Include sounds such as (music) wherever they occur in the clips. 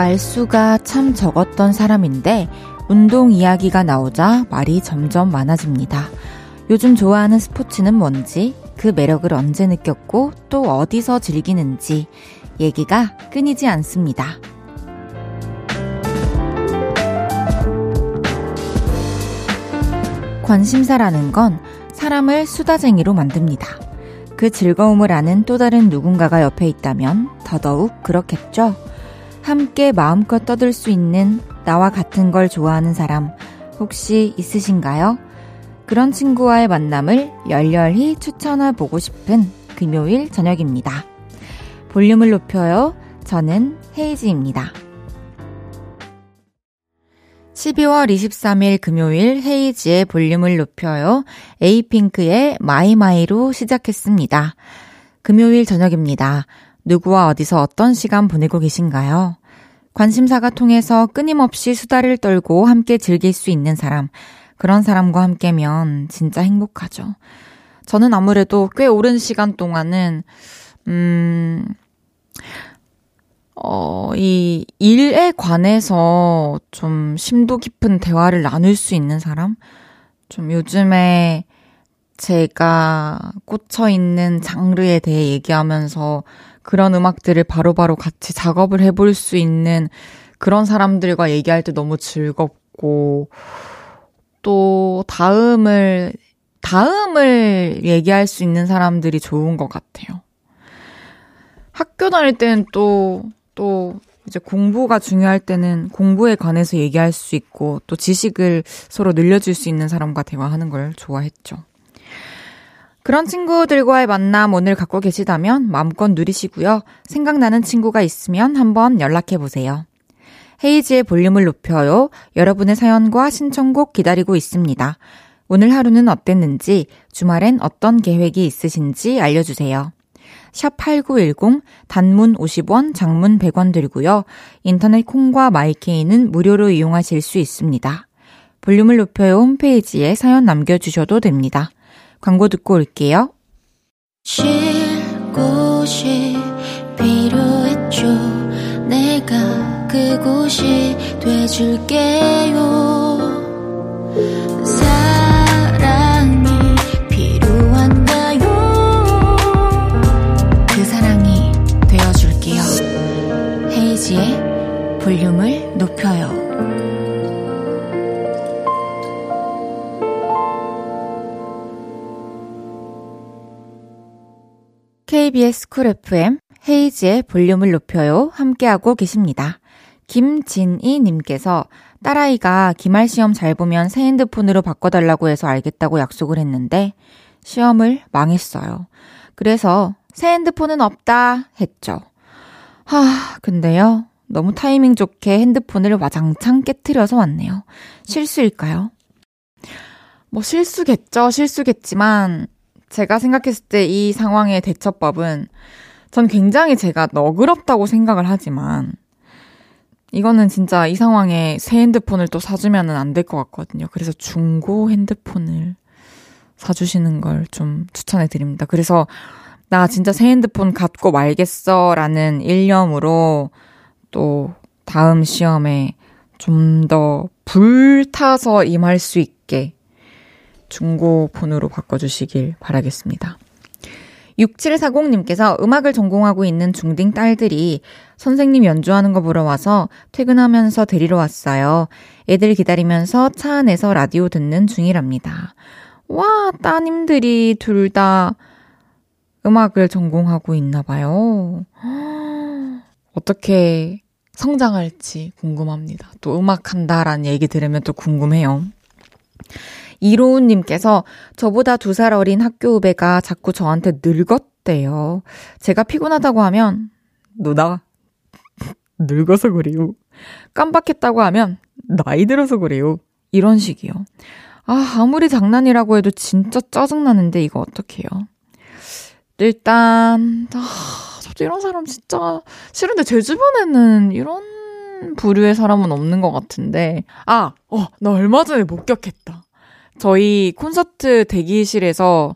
말수가 참 적었던 사람인데 운동 이야기가 나오자 말이 점점 많아집니다. 요즘 좋아하는 스포츠는 뭔지, 그 매력을 언제 느꼈고 또 어디서 즐기는지 얘기가 끊이지 않습니다. 관심사라는 건 사람을 수다쟁이로 만듭니다. 그 즐거움을 아는 또 다른 누군가가 옆에 있다면 더더욱 그렇겠죠? 함께 마음껏 떠들 수 있는 나와 같은 걸 좋아하는 사람 혹시 있으신가요? 그런 친구와의 만남을 열렬히 추천해 보고 싶은 금요일 저녁입니다. 볼륨을 높여요. 저는 헤이즈입니다. 12월 23일 금요일 헤이즈의 볼륨을 높여요. 에이핑크의 My My로 시작했습니다. 금요일 저녁입니다. 누구와 어디서 어떤 시간 보내고 계신가요? 관심사가 통해서 끊임없이 수다를 떨고 함께 즐길 수 있는 사람, 그런 사람과 함께면 진짜 행복하죠. 저는 아무래도 꽤 오랜 시간 동안은, 음, 어, 이 일에 관해서 좀 심도 깊은 대화를 나눌 수 있는 사람? 좀 요즘에 제가 꽂혀 있는 장르에 대해 얘기하면서 그런 음악들을 바로바로 바로 같이 작업을 해볼 수 있는 그런 사람들과 얘기할 때 너무 즐겁고, 또 다음을, 다음을 얘기할 수 있는 사람들이 좋은 것 같아요. 학교 다닐 때는 또 또 이제 공부가 중요할 때는 공부에 관해서 얘기할 수 있고 또 지식을 서로 늘려줄 수 있는 사람과 대화하는 걸 좋아했죠. 그런 친구들과의 만남 오늘 갖고 계시다면 마음껏 누리시고요. 생각나는 친구가 있으면 한번 연락해 보세요. 헤이지의 볼륨을 높여요. 여러분의 사연과 신청곡 기다리고 있습니다. 오늘 하루는 어땠는지, 주말엔 어떤 계획이 있으신지 알려주세요. 샵8910 단문 50원, 장문 100원 들고요. 인터넷 콩과 마이케이는 무료로 이용하실 수 있습니다. 볼륨을 높여요 홈페이지에 사연 남겨주셔도 됩니다. 광고 듣고 올게요. 쉴 곳이 필요했죠. 내가 그곳이 돼줄게요. KBS Cool FM 헤이즈의 볼륨을 높여요. 함께하고 계십니다. 김진희 님께서 딸아이가 기말 시험 잘 보면 새 핸드폰으로 바꿔달라고 해서 알겠다고 약속을 했는데 시험을 망했어요. 그래서 새 핸드폰은 없다 했죠. 하, 근데요. 너무 타이밍 좋게 핸드폰을 와장창 깨트려서 왔네요. 실수일까요? 뭐 실수겠죠, 실수겠지만, 제가 생각했을 때 이 상황의 대처법은 전 굉장히 제가 너그럽다고 생각을 하지만, 이거는 진짜 이 상황에 새 핸드폰을 또 사주면은 안 될 것 같거든요. 그래서 중고 핸드폰을 사주시는 걸 좀 추천해 드립니다. 그래서 나 진짜 새 핸드폰 갖고 말겠어 라는 일념으로 또 다음 시험에 좀 더 불타서 임할 수 있게 중고폰으로 바꿔주시길 바라겠습니다. 6740님께서 음악을 전공하고 있는 중딩 딸들이 선생님 연주하는 거 보러 와서 퇴근하면서 데리러 왔어요. 애들 기다리면서 차 안에서 라디오 듣는 중이랍니다. 와, 따님들이 둘 다 음악을 전공하고 있나 봐요. 어떻게 성장할지 궁금합니다. 또 음악한다라는 얘기 들으면 또 궁금해요. 이로운님께서 저보다 두 살 어린 학교 후배가 자꾸 저한테 늙었대요. 제가 피곤하다고 하면 누나 늙어서 그래요. 깜빡했다고 하면 나이 들어서 그래요. 이런 식이요. 아, 아무리 장난이라고 해도 진짜 짜증나는데 이거 어떡해요. 일단, 아, 저도 이런 사람 진짜 싫은데 제 주변에는 이런 부류의 사람은 없는 것 같은데. 아, 어, 나 얼마 전에 목격했다. 저희 콘서트 대기실에서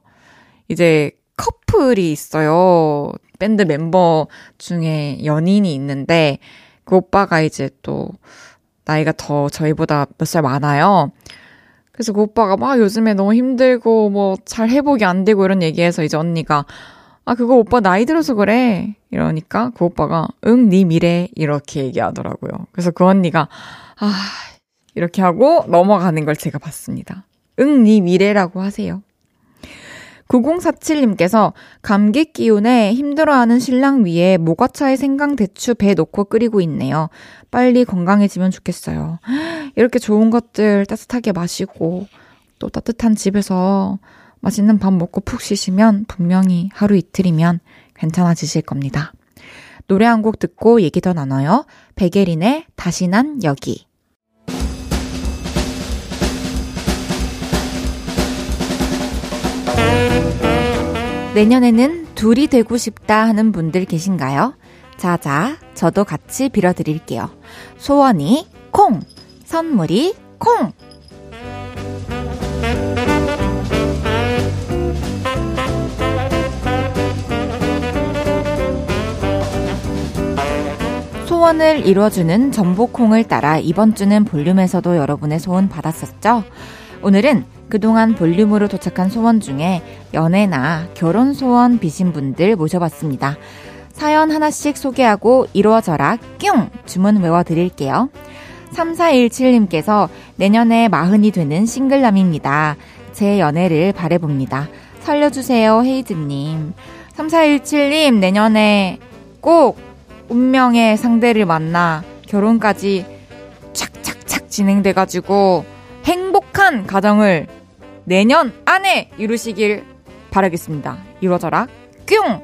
이제 커플이 있어요. 밴드 멤버 중에 연인이 있는데 그 오빠가 이제 또 나이가 더 저희보다 몇 살 많아요. 그래서 그 오빠가 막 요즘에 너무 힘들고 뭐 잘 회복이 안 되고 이런 얘기해서 이제 언니가 아 그거 오빠 나이 들어서 그래 이러니까 그 오빠가 응 네 미래 이렇게 얘기하더라고요. 그래서 그 언니가 아 이렇게 하고 넘어가는 걸 제가 봤습니다. 응네 미래라고 하세요. 9047님께서 감기 기운에 힘들어하는 신랑 위에 모과차에 생강 대추 배 놓고 끓이고 있네요. 빨리 건강해지면 좋겠어요. (gasps) 이렇게 좋은 것들 따뜻하게 마시고 또 따뜻한 집에서 맛있는 밥 먹고 푹 쉬시면 분명히 하루 이틀이면 괜찮아지실 겁니다. 노래 한 곡 듣고 얘기 더 나눠요. 베게린의 다시 난 여기. 내년에는 둘이 되고 싶다 하는 분들 계신가요? 자자, 저도 같이 빌어드릴게요. 소원이 콩! 선물이 콩! 소원을 이뤄주는 전복콩을 따라 이번 주는 볼륨에서도 여러분의 소원 받았었죠? 오늘은 그동안 볼륨으로 도착한 소원 중에 연애나 결혼 소원 비신 분들 모셔봤습니다. 사연 하나씩 소개하고 이루어져라 뀨! 주문 외워드릴게요. 3417님께서 내년에 마흔이 되는 싱글남입니다. 제 연애를 바래봅니다. 살려주세요, 헤이즈님. 3417님, 내년에 꼭 운명의 상대를 만나 결혼까지 착착착 진행돼가지고 행복 한 가정을 내년 안에 이루시길 바라겠습니다. 이루어져라. 뀨!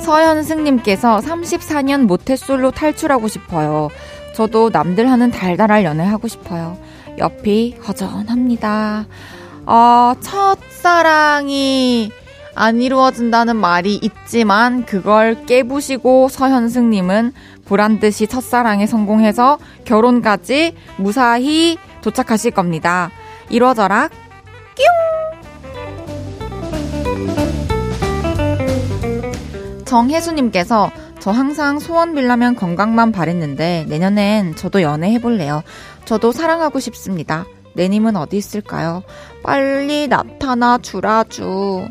서현승님께서 34년 모태솔로 탈출하고 싶어요. 저도 남들 하는 달달할 연애 하고 싶어요. 옆이 허전합니다. 어, 첫사랑이 안 이루어진다는 말이 있지만 그걸 깨부시고 서현승님은 보란 듯이 첫사랑에 성공해서 결혼까지 무사히 도착하실 겁니다. 이루어져라. 뀨! 정혜수님께서 저 항상 소원 빌라면 건강만 바랬는데 내년엔 저도 연애 해볼래요. 저도 사랑하고 싶습니다. 내님은 어디 있을까요? 빨리 나타나 주라주.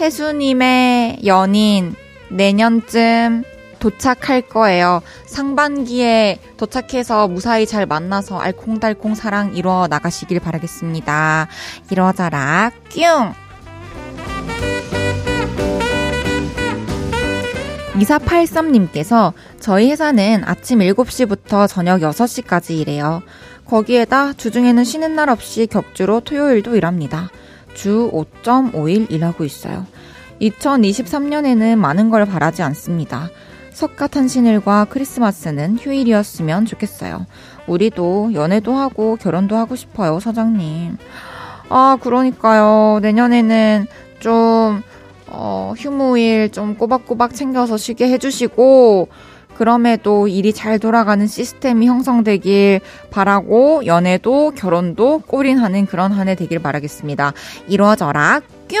혜수님의 연인 내년쯤 도착할 거예요. 상반기에 도착해서 무사히 잘 만나서 알콩달콩 사랑 이루어 나가시길 바라겠습니다. 이루어져라 뀨! 2483님께서 저희 회사는 아침 7시부터 저녁 6시까지 일해요. 거기에다 주중에는 쉬는 날 없이 격주로 토요일도 일합니다. 주 5.5일 일하고 있어요. 2023년에는 많은 걸 바라지 않습니다. 석가탄신일과 크리스마스는 휴일이었으면 좋겠어요. 우리도 연애도 하고 결혼도 하고 싶어요, 사장님. 아, 그러니까요. 내년에는 좀, 어, 휴무일 좀 꼬박꼬박 챙겨서 쉬게 해주시고, 그럼에도 일이 잘 돌아가는 시스템이 형성되길 바라고, 연애도 결혼도 꼬린하는 그런 한 해 되길 바라겠습니다. 이루어져라, 뀨!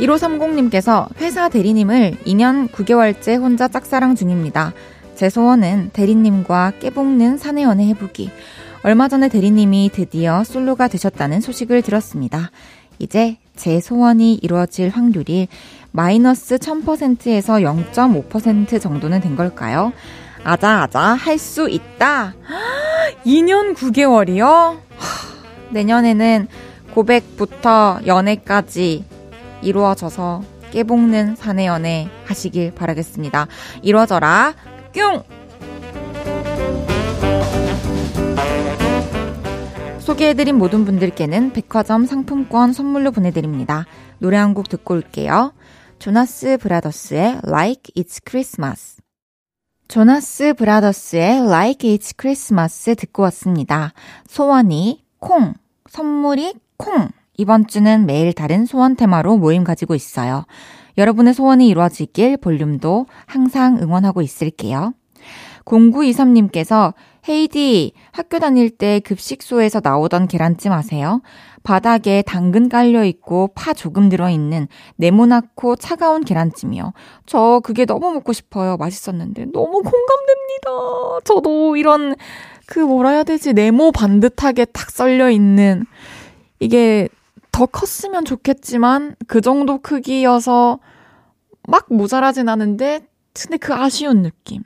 1530님께서 회사 대리님을 2년 9개월째 혼자 짝사랑 중입니다. 제 소원은 대리님과 깨볶는 사내 연애 해보기. 얼마 전에 대리님이 드디어 솔로가 되셨다는 소식을 들었습니다. 이제 제 소원이 이루어질 확률이 마이너스 1000%에서 0.5% 정도는 된 걸까요? 아자 아자 할 수 있다. (gasps) 2년 9개월이요? (sighs) 내년에는 고백부터 연애까지 이루어져서 깨볶는 사내 연애 하시길 바라겠습니다. 이루어져라. 뀨! 소개해드린 모든 분들께는 백화점 상품권 선물로 보내드립니다. 노래 한 곡 듣고 올게요. 조나스 브라더스의 Like It's Christmas. 조나스 브라더스의 Like It's Christmas 듣고 왔습니다. 소원이 콩, 선물이 콩. 이번 주는 매일 다른 소원 테마로 모임 가지고 있어요. 여러분의 소원이 이루어지길 볼륨도 항상 응원하고 있을게요. 0923님께서 헤이디, 학교 다닐 때 급식소에서 나오던 계란찜 아세요? 바닥에 당근 깔려있고 파 조금 들어있는 네모나고 차가운 계란찜이요. 저 그게 너무 먹고 싶어요. 맛있었는데. 너무 공감됩니다. 저도 이런, 그 뭐라 해야 되지? 네모 반듯하게 탁 썰려있는, 이게 더 컸으면 좋겠지만, 그 정도 크기여서 막 모자라진 않은데, 근데 그 아쉬운 느낌.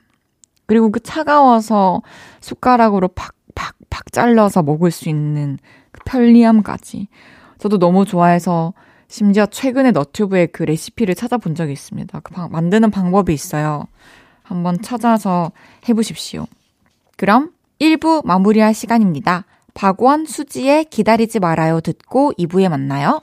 그리고 그 차가워서 숟가락으로 팍팍팍 잘라서 먹을 수 있는 그 편리함까지. 저도 너무 좋아해서 심지어 최근에 너튜브에 그 레시피를 찾아본 적이 있습니다. 그 방, 만드는 방법이 있어요. 한번 찾아서 해보십시오. 그럼 1부 마무리할 시간입니다. 박원 수지의 기다리지 말아요 듣고 2부에 만나요.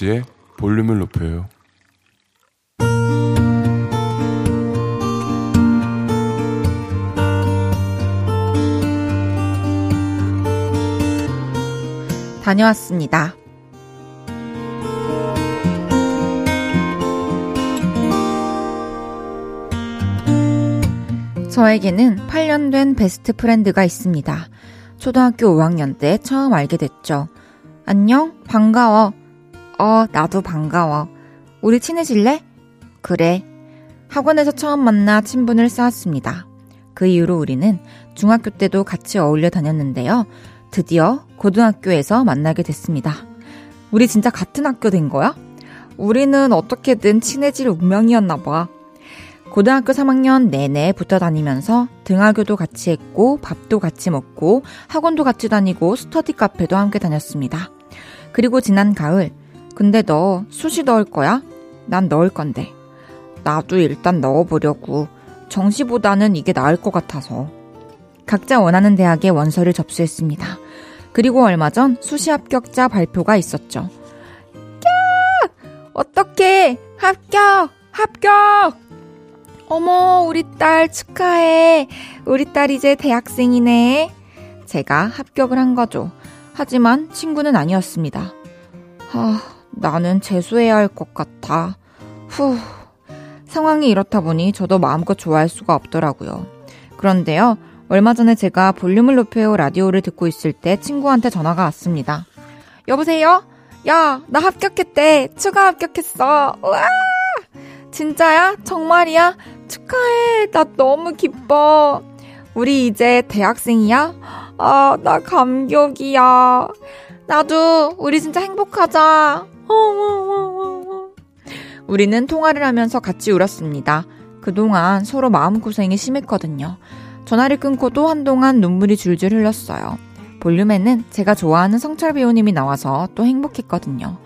헤이지의 볼륨을 높여요 다녀왔습니다. 저에게는 8년 된 베스트 프렌드가 있습니다. 초등학교 5학년 때 처음 알게 됐죠. 안녕? 반가워. 어, 나도 반가워. 우리 친해질래? 그래. 학원에서 처음 만나 친분을 쌓았습니다. 그 이후로 우리는 중학교 때도 같이 어울려 다녔는데요. 드디어 고등학교에서 만나게 됐습니다. 우리 진짜 같은 학교 된 거야? 우리는 어떻게든 친해질 운명이었나 봐. 고등학교 3학년 내내 붙어 다니면서 등하교도 같이 했고 밥도 같이 먹고 학원도 같이 다니고 스터디 카페도 함께 다녔습니다. 그리고 지난 가을 근데 너 수시 넣을 거야? 난 넣을 건데. 나도 일단 넣어보려고. 정시보다는 이게 나을 것 같아서. 각자 원하는 대학에 원서를 접수했습니다. 그리고 얼마 전 수시 합격자 발표가 있었죠. 야! 어떡해! 합격! 합격! 어머, 우리 딸 축하해. 우리 딸 이제 대학생이네. 제가 합격을 한 거죠. 하지만 친구는 아니었습니다. 아, 나는 재수해야 할 것 같아. 후. 상황이 이렇다 보니 저도 마음껏 좋아할 수가 없더라고요. 그런데요, 얼마 전에 제가 볼륨을 높여요 라디오를 듣고 있을 때 친구한테 전화가 왔습니다. 여보세요? 야, 나 합격했대. 추가 합격했어. 우와! 진짜야? 정말이야? 축하해. 나 너무 기뻐. 우리 이제 대학생이야? 아, 나 감격이야. 나도 우리 진짜 행복하자. 우리는 통화를 하면서 같이 울었습니다. 그동안 서로 마음고생이 심했거든요. 전화를 끊고도 한동안 눈물이 줄줄 흘렀어요. 볼륨에는 제가 좋아하는 성철 배우님이 나와서 또 행복했거든요.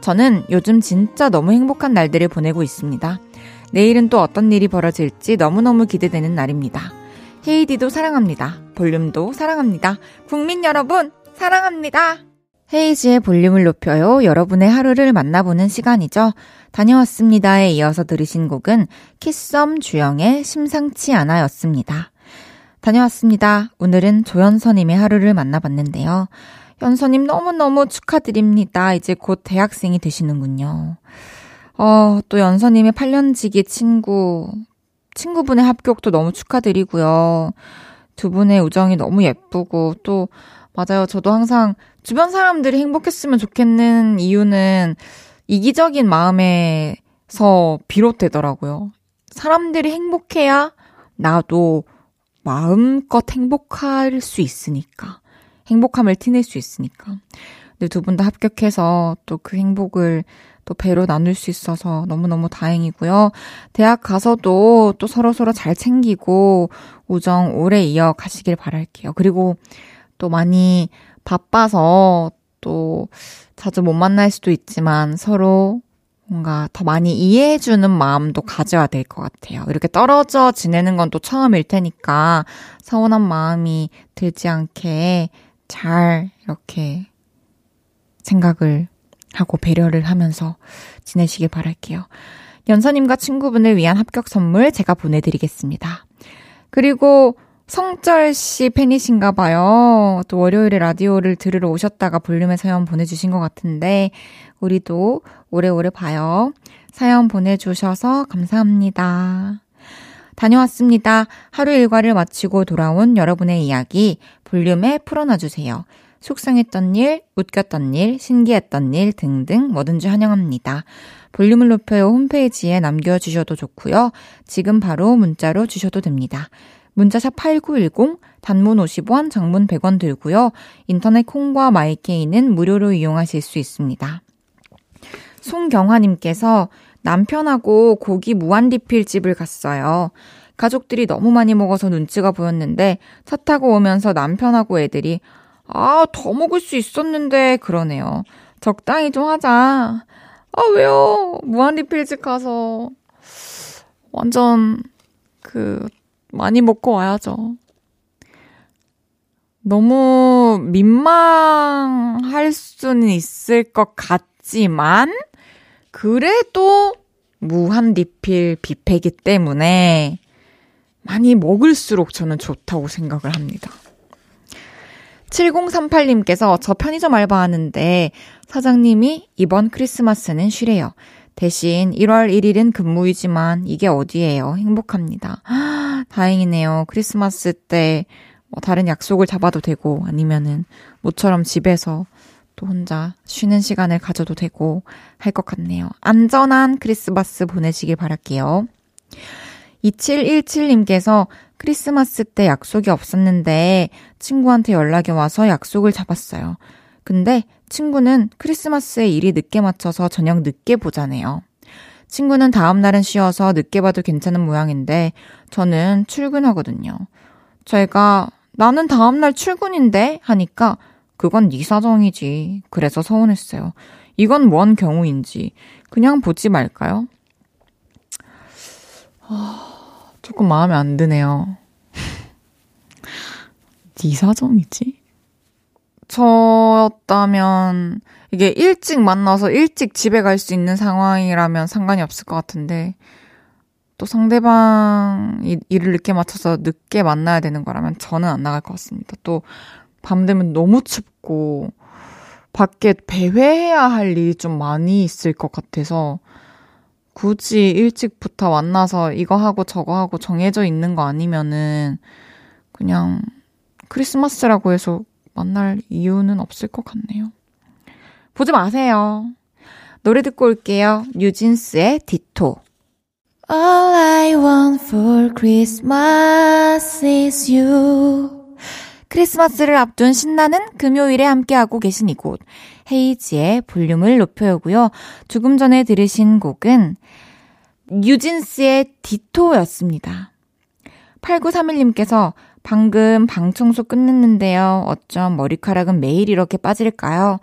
저는 요즘 진짜 너무 행복한 날들을 보내고 있습니다. 내일은 또 어떤 일이 벌어질지 너무너무 기대되는 날입니다. 헤이디도 사랑합니다. 볼륨도 사랑합니다. 국민 여러분, 사랑합니다. 헤이지의 볼륨을 높여요. 여러분의 하루를 만나보는 시간이죠. 다녀왔습니다에 이어서 들으신 곡은 키썸 주영의 심상치 않아였습니다. 다녀왔습니다. 오늘은 조연서님의 하루를 만나봤는데요. 연서님 너무너무 축하드립니다. 이제 곧 대학생이 되시는군요. 어, 또 연서님의 8년지기 친구, 친구분의 합격도 너무 축하드리고요. 두 분의 우정이 너무 예쁘고, 또, 맞아요. 저도 항상 주변 사람들이 행복했으면 좋겠는 이유는 이기적인 마음에서 비롯되더라고요. 사람들이 행복해야 나도 마음껏 행복할 수 있으니까. 행복함을 티낼 수 있으니까. 근데 두 분 다 합격해서 또 그 행복을 또 배로 나눌 수 있어서 너무너무 다행이고요. 대학 가서도 또 서로서로 잘 챙기고 우정 오래 이어 가시길 바랄게요. 그리고 또 많이 바빠서 또 자주 못 만날 수도 있지만 서로 뭔가 더 많이 이해해주는 마음도 가져야 될 것 같아요. 이렇게 떨어져 지내는 건 또 처음일 테니까 서운한 마음이 들지 않게 잘 이렇게 생각을 하고 배려를 하면서 지내시길 바랄게요. 연서님과 친구분을 위한 합격 선물 제가 보내드리겠습니다. 그리고 성철 씨 팬이신가 봐요. 또 월요일에 라디오를 들으러 오셨다가 볼륨에 사연 보내주신 것 같은데, 우리도 오래오래 봐요. 사연 보내주셔서 감사합니다. 다녀왔습니다. 하루 일과를 마치고 돌아온 여러분의 이야기 볼륨에 풀어놔주세요. 속상했던 일, 웃겼던 일, 신기했던 일 등등 뭐든지 환영합니다. 볼륨을 높여요 홈페이지에 남겨주셔도 좋고요. 지금 바로 문자로 주셔도 됩니다. 문자샵 8910, 단문 50원, 장문 100원 들고요. 인터넷 콩과 마이케이는 무료로 이용하실 수 있습니다. 송경화님께서 남편하고 고기 무한 리필 집을 갔어요. 가족들이 너무 많이 먹어서 눈치가 보였는데 차 타고 오면서 남편하고 애들이 아, 더 먹을 수 있었는데 그러네요. 적당히 좀 하자. 아, 왜요? 무한 리필집 가서 완전 그 많이 먹고 와야죠. 너무 민망할 수는 있을 것 같지만 그래도 무한 리필 뷔페기 때문에 많이 먹을수록 저는 좋다고 생각을 합니다. 7038님께서 저 편의점 알바하는데 사장님이 이번 크리스마스는 쉬래요. 대신 1월 1일은 근무이지만 이게 어디예요? 행복합니다. 아, 다행이네요. 크리스마스 때 뭐 다른 약속을 잡아도 되고 아니면은 모처럼 집에서 또 혼자 쉬는 시간을 가져도 되고 할 것 같네요. 안전한 크리스마스 보내시길 바랄게요. 2717님께서 크리스마스 때 약속이 없었는데 친구한테 연락이 와서 약속을 잡았어요. 근데 친구는 크리스마스에 일이 늦게 맞춰서 저녁 늦게 보자네요. 친구는 다음 날은 쉬어서 늦게 봐도 괜찮은 모양인데 저는 출근하거든요. 제가 나는 다음 날 출근인데 하니까 그건 네 사정이지. 그래서 서운했어요. 이건 뭔 경우인지 그냥 보지 말까요? 아, 조금 마음에 안 드네요. (laughs) 네 사정이지? 저였다면 이게 일찍 만나서 일찍 집에 갈 수 있는 상황이라면 상관이 없을 것 같은데 또 상대방이 일을 늦게 맞춰서 늦게 만나야 되는 거라면 저는 안 나갈 것 같습니다. 또 밤 되면 너무 춥고 밖에 배회해야 할 일이 좀 많이 있을 것 같아서 굳이 일찍부터 만나서 이거 하고 저거 하고 정해져 있는 거 아니면은 그냥 크리스마스라고 해서 만날 이유는 없을 것 같네요. 보지 마세요. 노래 듣고 올게요. 뉴진스의 디토. All I want for Christmas is you. 크리스마스를 앞둔 신나는 금요일에 함께하고 계신 이곳. 헤이지의 볼륨을 높여요고요. 조금 전에 들으신 곡은 뉴진스의 디토였습니다. 8931님께서 방금 방 청소 끝냈는데요. 어쩜 머리카락은 매일 이렇게 빠질까요?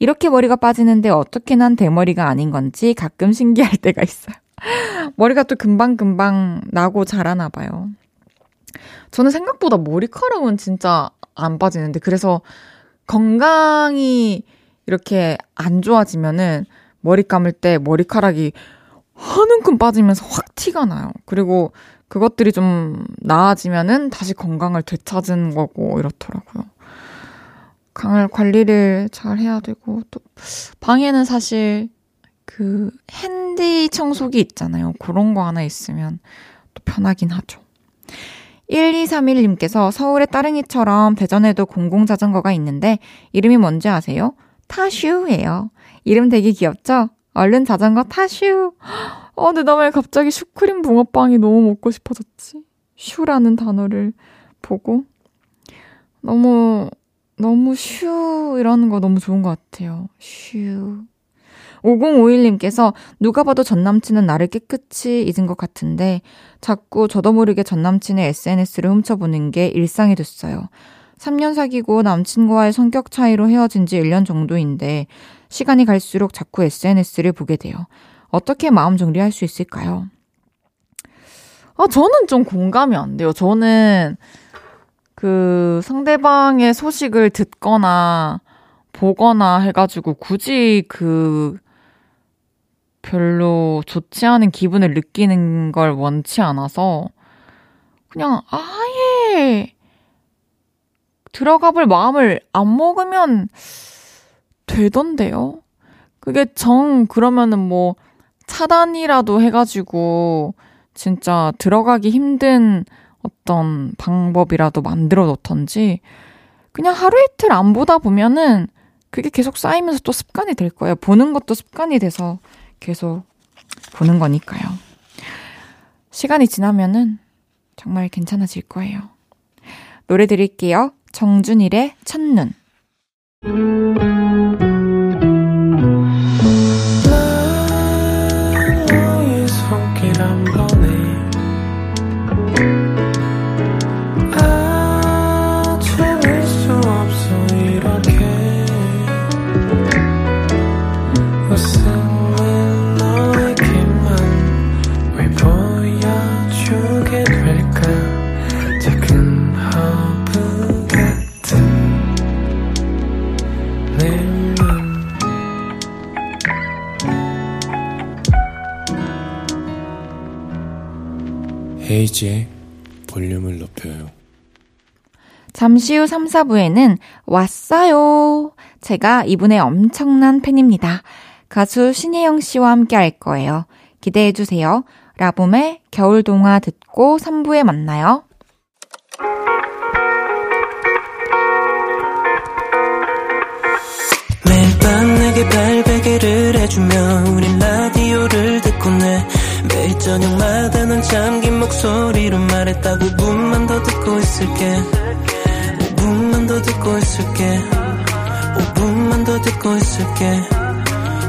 이렇게 머리가 빠지는데 어떻게 난 대머리가 아닌 건지 가끔 신기할 (laughs) 때가 있어요. 머리가 또 금방금방 나고 자라나 봐요. 저는 생각보다 머리카락은 진짜 안 빠지는데 그래서 건강이 이렇게 안 좋아지면은 머리 감을 때 머리카락이 한 움큼 빠지면서 확 티가 나요. 그리고 그것들이 좀 나아지면은 다시 건강을 되찾은 거고 이렇더라고요. 강을 관리를 잘 해야 되고 또 방에는 사실 그 핸디 청소기 있잖아요. 그런 거 하나 있으면 또 편하긴 하죠. 1231님께서 서울의 따릉이처럼 대전에도 공공자전거가 있는데 이름이 뭔지 아세요? 타슈예요. 이름 되게 귀엽죠? 얼른 자전거 타슈. 어, 근데 나 왜 갑자기 슈크림 붕어빵이 너무 먹고 싶어졌지? 슈라는 단어를 보고. 너무, 너무 슈, 이러는 거 너무 좋은 것 같아요. 슈. 5051님께서 누가 봐도 전 남친은 나를 깨끗이 잊은 것 같은데 자꾸 저도 모르게 전 남친의 SNS를 훔쳐보는 게 일상이 됐어요. 3년 사귀고 남친과의 성격 차이로 헤어진 지 1년 정도인데 시간이 갈수록 자꾸 SNS를 보게 돼요. 어떻게 마음 정리할 수 있을까요? 아, 저는 좀 공감이 안 돼요. 저는 그 상대방의 소식을 듣거나 보거나 해가지고 굳이 그 별로 좋지 않은 기분을 느끼는 걸 원치 않아서 그냥 아예 들어가 볼 마음을 안 먹으면 되던데요? 그게 정, 그러면은 뭐 차단이라도 해가지고 진짜 들어가기 힘든 어떤 방법이라도 만들어 놓던지 그냥 하루 이틀 안 보다 보면은 그게 계속 쌓이면서 또 습관이 될 거예요. 보는 것도 습관이 돼서 계속 보는 거니까요. 시간이 지나면은 정말 괜찮아질 거예요. 노래 드릴게요. 정준일의 첫눈. 헤이지의 볼륨을 높여요. 잠시 후 3, 4부에는 왔어요. 제가 이분의 엄청난 팬입니다. 가수 신혜영 씨와 함께 할 거예요. 기대해 주세요. 라붐의 겨울 동화 듣고 3부에 만나요. 매일 밤 내게 발베개를 해주며 우린 라디오를 듣고 내 매일 저녁마다 넌 잠긴 목소리로 말했다 5분만 더 듣고 있을게. 5분만 더 듣고 있을게. 5분만 더 듣고 있을게.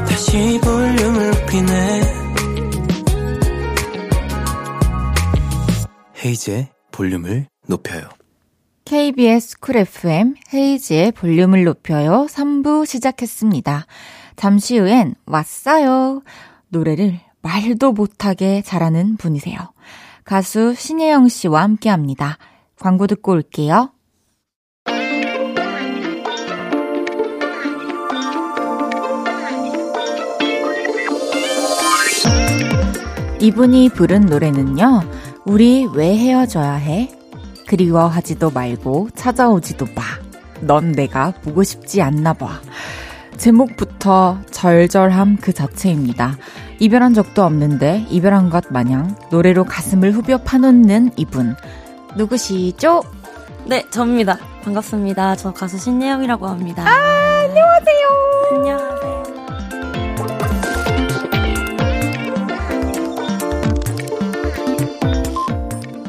다시 볼륨을 높이네. 헤이즈의 볼륨을 높여요. KBS Cool FM 헤이즈의 볼륨을 높여요. 3부 시작했습니다. 잠시 후엔 왔어요. 노래를 말도 못하게 잘하는 분이세요. 가수 신혜영 씨와 함께 합니다. 광고 듣고 올게요. 이분이 부른 노래는요, 우리 왜 헤어져야 해? 그리워하지도 말고 찾아오지도 마. 넌 내가 보고 싶지 않나 봐. 제목부터 절절함 그 자체입니다. 이별한 적도 없는데 이별한 것 마냥 노래로 가슴을 후벼 파놓는 이분. 누구시죠? 네, 저입니다. 반갑습니다. 저 가수 신예영이라고 합니다. 아, 안녕하세요. 안녕하세요.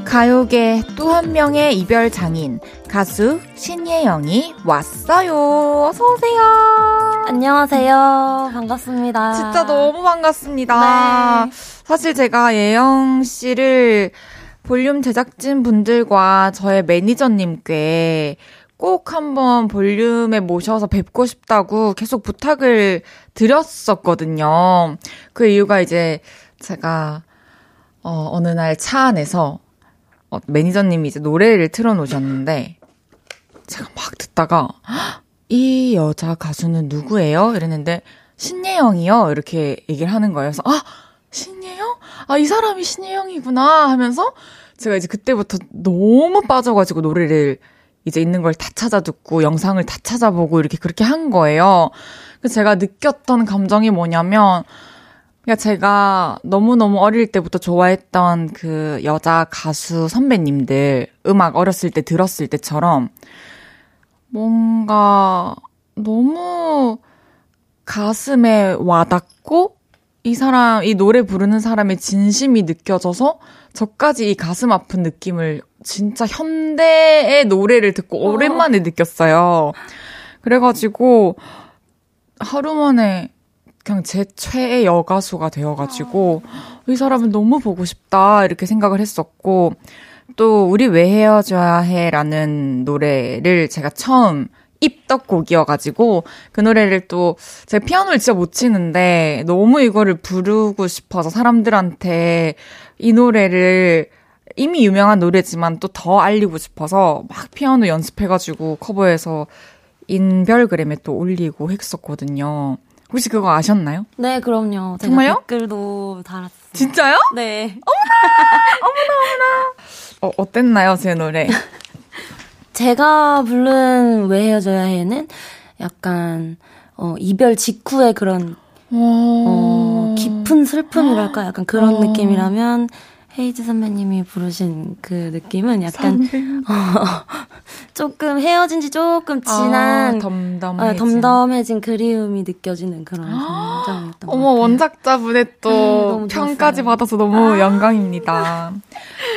가요계 또 한 명의 이별 장인 가수 신예영이 왔어요. 어서 오세요. 안녕하세요. 반갑습니다. 진짜 너무 반갑습니다. 네. 사실 제가 예영 씨를 볼륨 제작진 분들과 저의 매니저님께 꼭 한번 볼륨에 모셔서 뵙고 싶다고 계속 부탁을 드렸었거든요. 그 이유가 이제 제가 어, 어느 날 차 안에서 어, 매니저님이 이제 노래를 틀어놓으셨는데 제가 막 듣다가 이 여자 가수는 누구예요? 이랬는데 신예영이요 이렇게 얘기를 하는 거예요. 그래서 아 신예영? 아 이 사람이 신예영이구나 하면서 제가 이제 그때부터 너무 빠져가지고 노래를 이제 있는 걸 다 찾아 듣고 영상을 다 찾아보고 이렇게 그렇게 한 거예요. 그래서 제가 느꼈던 감정이 뭐냐면 그러니까 제가 너무너무 어릴 때부터 좋아했던 그 여자 가수 선배님들 음악 어렸을 때 들었을 때처럼 뭔가 너무 가슴에 와닿고 이 사람, 이 노래 부르는 사람의 진심이 느껴져서 저까지 이 가슴 아픈 느낌을 진짜 현대의 노래를 듣고 어. 오랜만에 느꼈어요. 그래가지고 하루 만에 그냥 제 최애 여가수가 되어가지고 이 사람은 너무 보고 싶다 이렇게 생각을 했었고 또 우리 왜 헤어져야 해라는 노래를 제가 처음 입덕곡이어가지고 그 노래를 또 제가 피아노를 진짜 못 치는데 너무 이거를 부르고 싶어서 사람들한테 이 노래를 이미 유명한 노래지만 또 더 알리고 싶어서 막 피아노 연습해가지고 커버해서 인별그램에 또 올리고 했었거든요. 혹시 그거 아셨나요? 네, 그럼요. 정말요? 댓글도 달았어요. 진짜요? 네. 어, 어땠나요, 제 노래? (laughs) 제가 부른 왜 헤어져야 해는 약간 어, 이별 직후의 그런 어, 깊은 슬픔이랄까 약간 그런 어. 느낌이라면 헤이즈 선배님이 부르신 그 느낌은 약간 (laughs) 어, 조금 헤어진 지 조금 지난 아, 덤덤. 어, 덤덤해진 그리움이 느껴지는 그런 감정이었던 것 어머, 같아요. 원작자분의 음, 또 너무 평까지. 받아서 너무 영광입니다.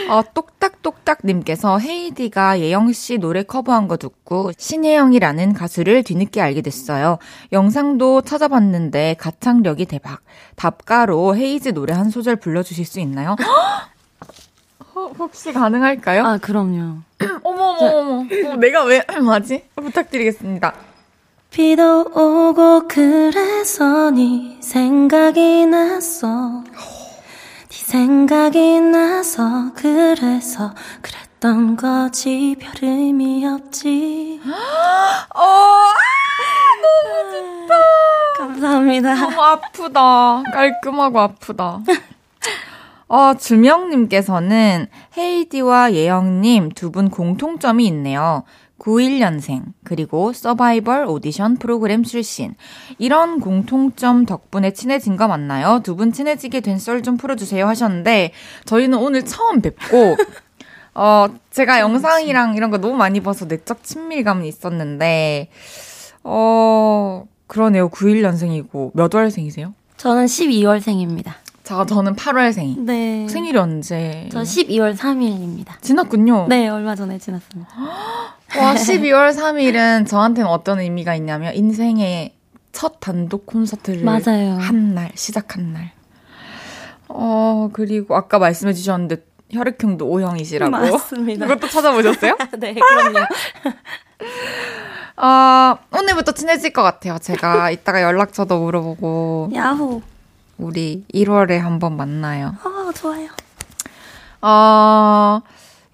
어, 똑딱똑딱님께서 헤이즈가 예영씨 노래 커버한 거 듣고 신예영이라는 가수를 뒤늦게 알게 됐어요. 영상도 찾아봤는데 가창력이 대박. 답가로 헤이즈 노래 한 소절 불러주실 수 있나요? (gasps) 어, 혹시 가능할까요? 아 그럼요. (clears throat) 어머, 어머, 어머. 어, 내가 왜 (clears throat) 하지? 부탁드리겠습니다. 비도 오고 그래서 네 생각이 났어 네 생각이 나서 그래서 그랬던 거지 별 의미 없지 (gasps) 어, 아, 너무 좋다. 감사합니다 너무 아프다. 깔끔하고 아프다. 어, 주명님께서는 헤이디와 예영님 두 분 공통점이 있네요. 91년생, 그리고 서바이벌 오디션 프로그램 출신. 이런 공통점 덕분에 친해진 거 맞나요? 두 분 친해지게 된 썰 좀 풀어주세요 하셨는데, 저희는 오늘 처음 뵙고, (laughs) 어, 제가 영상이랑 이런 거 너무 많이 봐서 내적 친밀감이 있었는데, 어, 그러네요. 91년생이고, 몇 월생이세요? 저는 12월생입니다 자, 저는 8월생. 네 생일이 언제? 저 12월 3일입니다 지났군요. 네 얼마 전에 지났습니다 (gasps) 와, 12월 3일은 저한테는 어떤 의미가 있냐면, 인생의 첫 단독 콘서트를 맞아요. 한 날, 시작한 날. 어, 그리고 아까 말씀해 주셨는데, 혈액형도 O형이시라고. 맞습니다 그것도 찾아보셨어요? (laughs) 네 그럼요 (laughs) 어, 오늘부터 친해질 것 같아요. 제가 이따가 연락처도 물어보고, 야호 우리 1월에 한번 만나요. 아 좋아요 어,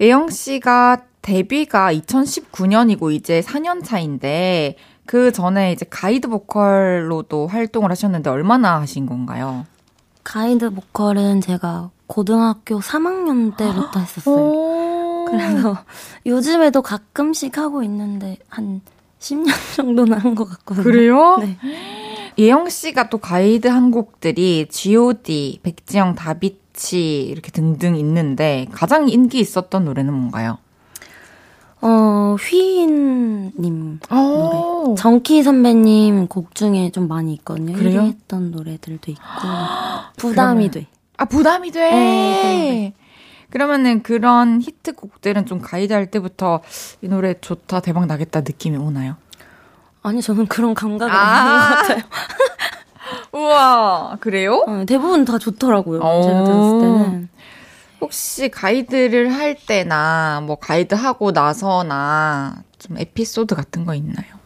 예영 씨가 데뷔가 2019년이고 이제 4년 차인데 그 전에 이제 가이드 보컬로도 활동을 하셨는데 얼마나 하신 건가요? 가이드 보컬은 제가 고등학교 3학년 때부터 했었어요 오. 그래서 요즘에도 가끔씩 하고 있는데 한 10년 정도는 한 것 같거든요. 그래요? 네. 예영 씨가 또 가이드 한 곡들이 G.O.D, 백지영, 다비치 이렇게 등등 있는데 가장 인기 있었던 노래는 뭔가요? 어, 휘인님 오. 노래. 정키 선배님 곡 중에 좀 많이 있거든요. 그래요? 1위 했던 노래들도 있고. (gasps) 부담이 그러면- 돼. 아, 부담이 돼. 네, 그러면은 그런 히트곡들은 좀 가이드 할 때부터 이 노래 좋다, 대박 나겠다 느낌이 오나요? 아니, 저는 그런 감각이 아. 없는 것 같아요. (laughs) 우와, 그래요? 어, 대부분 다 좋더라고요. 오. 제가 들었을 때는. 혹시 가이드를 할 때나 뭐 가이드 하고 나서나 좀 에피소드 같은 거 있나요?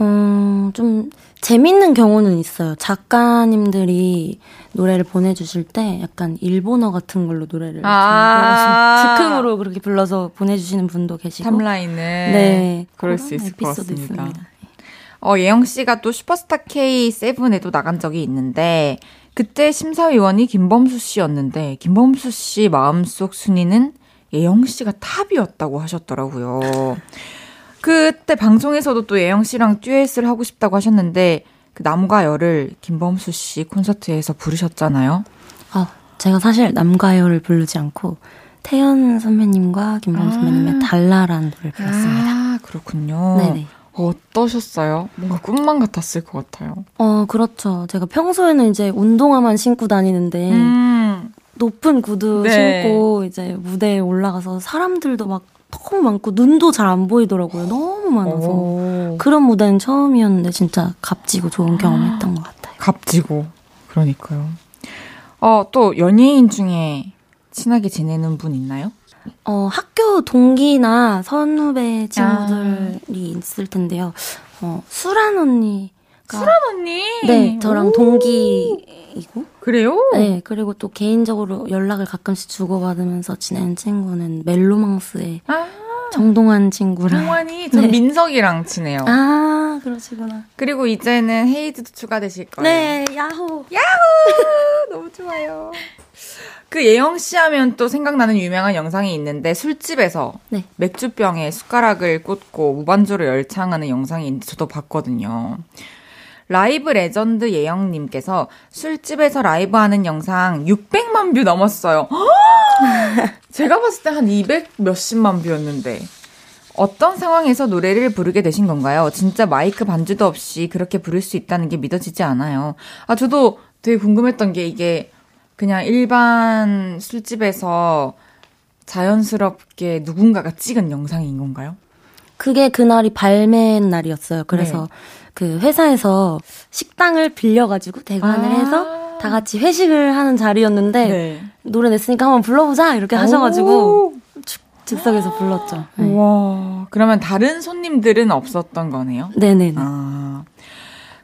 어, 좀 재밌는 경우는 있어요. 작가님들이 노래를 보내주실 때 약간 일본어 같은 걸로 노래를 아. 좀 즉흥으로 그렇게 불러서 보내주시는 분도 계시고. 탑라인을 네. 그럴 수 있을 것 같습니다. 있습니다. 어, 예영 씨가 또 슈퍼스타 K7에도 나간 적이 있는데 그때 심사위원이 김범수 씨였는데 김범수 씨 마음속 순위는 예영 씨가 탑이었다고 하셨더라고요. 그때 방송에서도 또 예영 씨랑 듀엣을 하고 싶다고 하셨는데 그 남과 여를 김범수 씨 콘서트에서 부르셨잖아요. 아, 제가 사실 남가요를 부르지 않고 태연 선배님과 김범 선배님의 달라라는 노래를 불렀습니다. 아, 그렇군요. 네네. 어떠셨어요? 뭔가 꿈만 같았을 것 같아요. 어, 그렇죠. 제가 평소에는 이제 운동화만 신고 다니는데 음. 높은 구두 네. 신고 이제 무대에 올라가서 사람들도 막 너무 많고 눈도 잘 안 보이더라고요. 너무 많아서. 오. 그런 무대는 처음이었는데 진짜 값지고 좋은 경험했던 것 같아요. 값지고. 그러니까요. 어, 또 연예인 중에 친하게 지내는 분 있나요? 어, 학교 동기나 선후배 친구들이 아. 있을 텐데요. 어, 수란 언니. 수란 언니? 네, 저랑 오. 동기이고. 그래요? 네, 그리고 또 개인적으로 연락을 가끔씩 주고받으면서 지내는 친구는 멜로망스의 아. 정동환 친구랑. 동환이 전 네. 민석이랑 친해요. 아, 그러시구나. 그리고 이제는 헤이즈도 추가되실 거예요. 네, 야호. 야호! (laughs) 너무 좋아요. 그 예영 씨 하면 또 생각나는 유명한 영상이 있는데 술집에서 네. 맥주병에 숟가락을 꽂고 무반주로 열창하는 영상이 있는데 저도 봤거든요. 라이브 레전드 예영님께서 술집에서 라이브 하는 영상 600만 뷰 넘었어요. (laughs) 제가 봤을 때 한 200 몇십만 뷰였는데. 어떤 상황에서 노래를 부르게 되신 건가요? 진짜 마이크 반주도 없이 그렇게 부를 수 있다는 게 믿어지지 않아요. 아, 저도 되게 궁금했던 게 이게 그냥 일반 술집에서 자연스럽게 누군가가 찍은 영상인 건가요? 그게 그날이 발매 날이었어요. 그래서 네. 그 회사에서 식당을 빌려가지고 대관을 아~ 해서 다 같이 회식을 하는 자리였는데 네. 노래 냈으니까 한번 불러보자 이렇게 하셔가지고 즉석에서 불렀죠. 네. 와 그러면 다른 손님들은 없었던 거네요? 네네네. 아.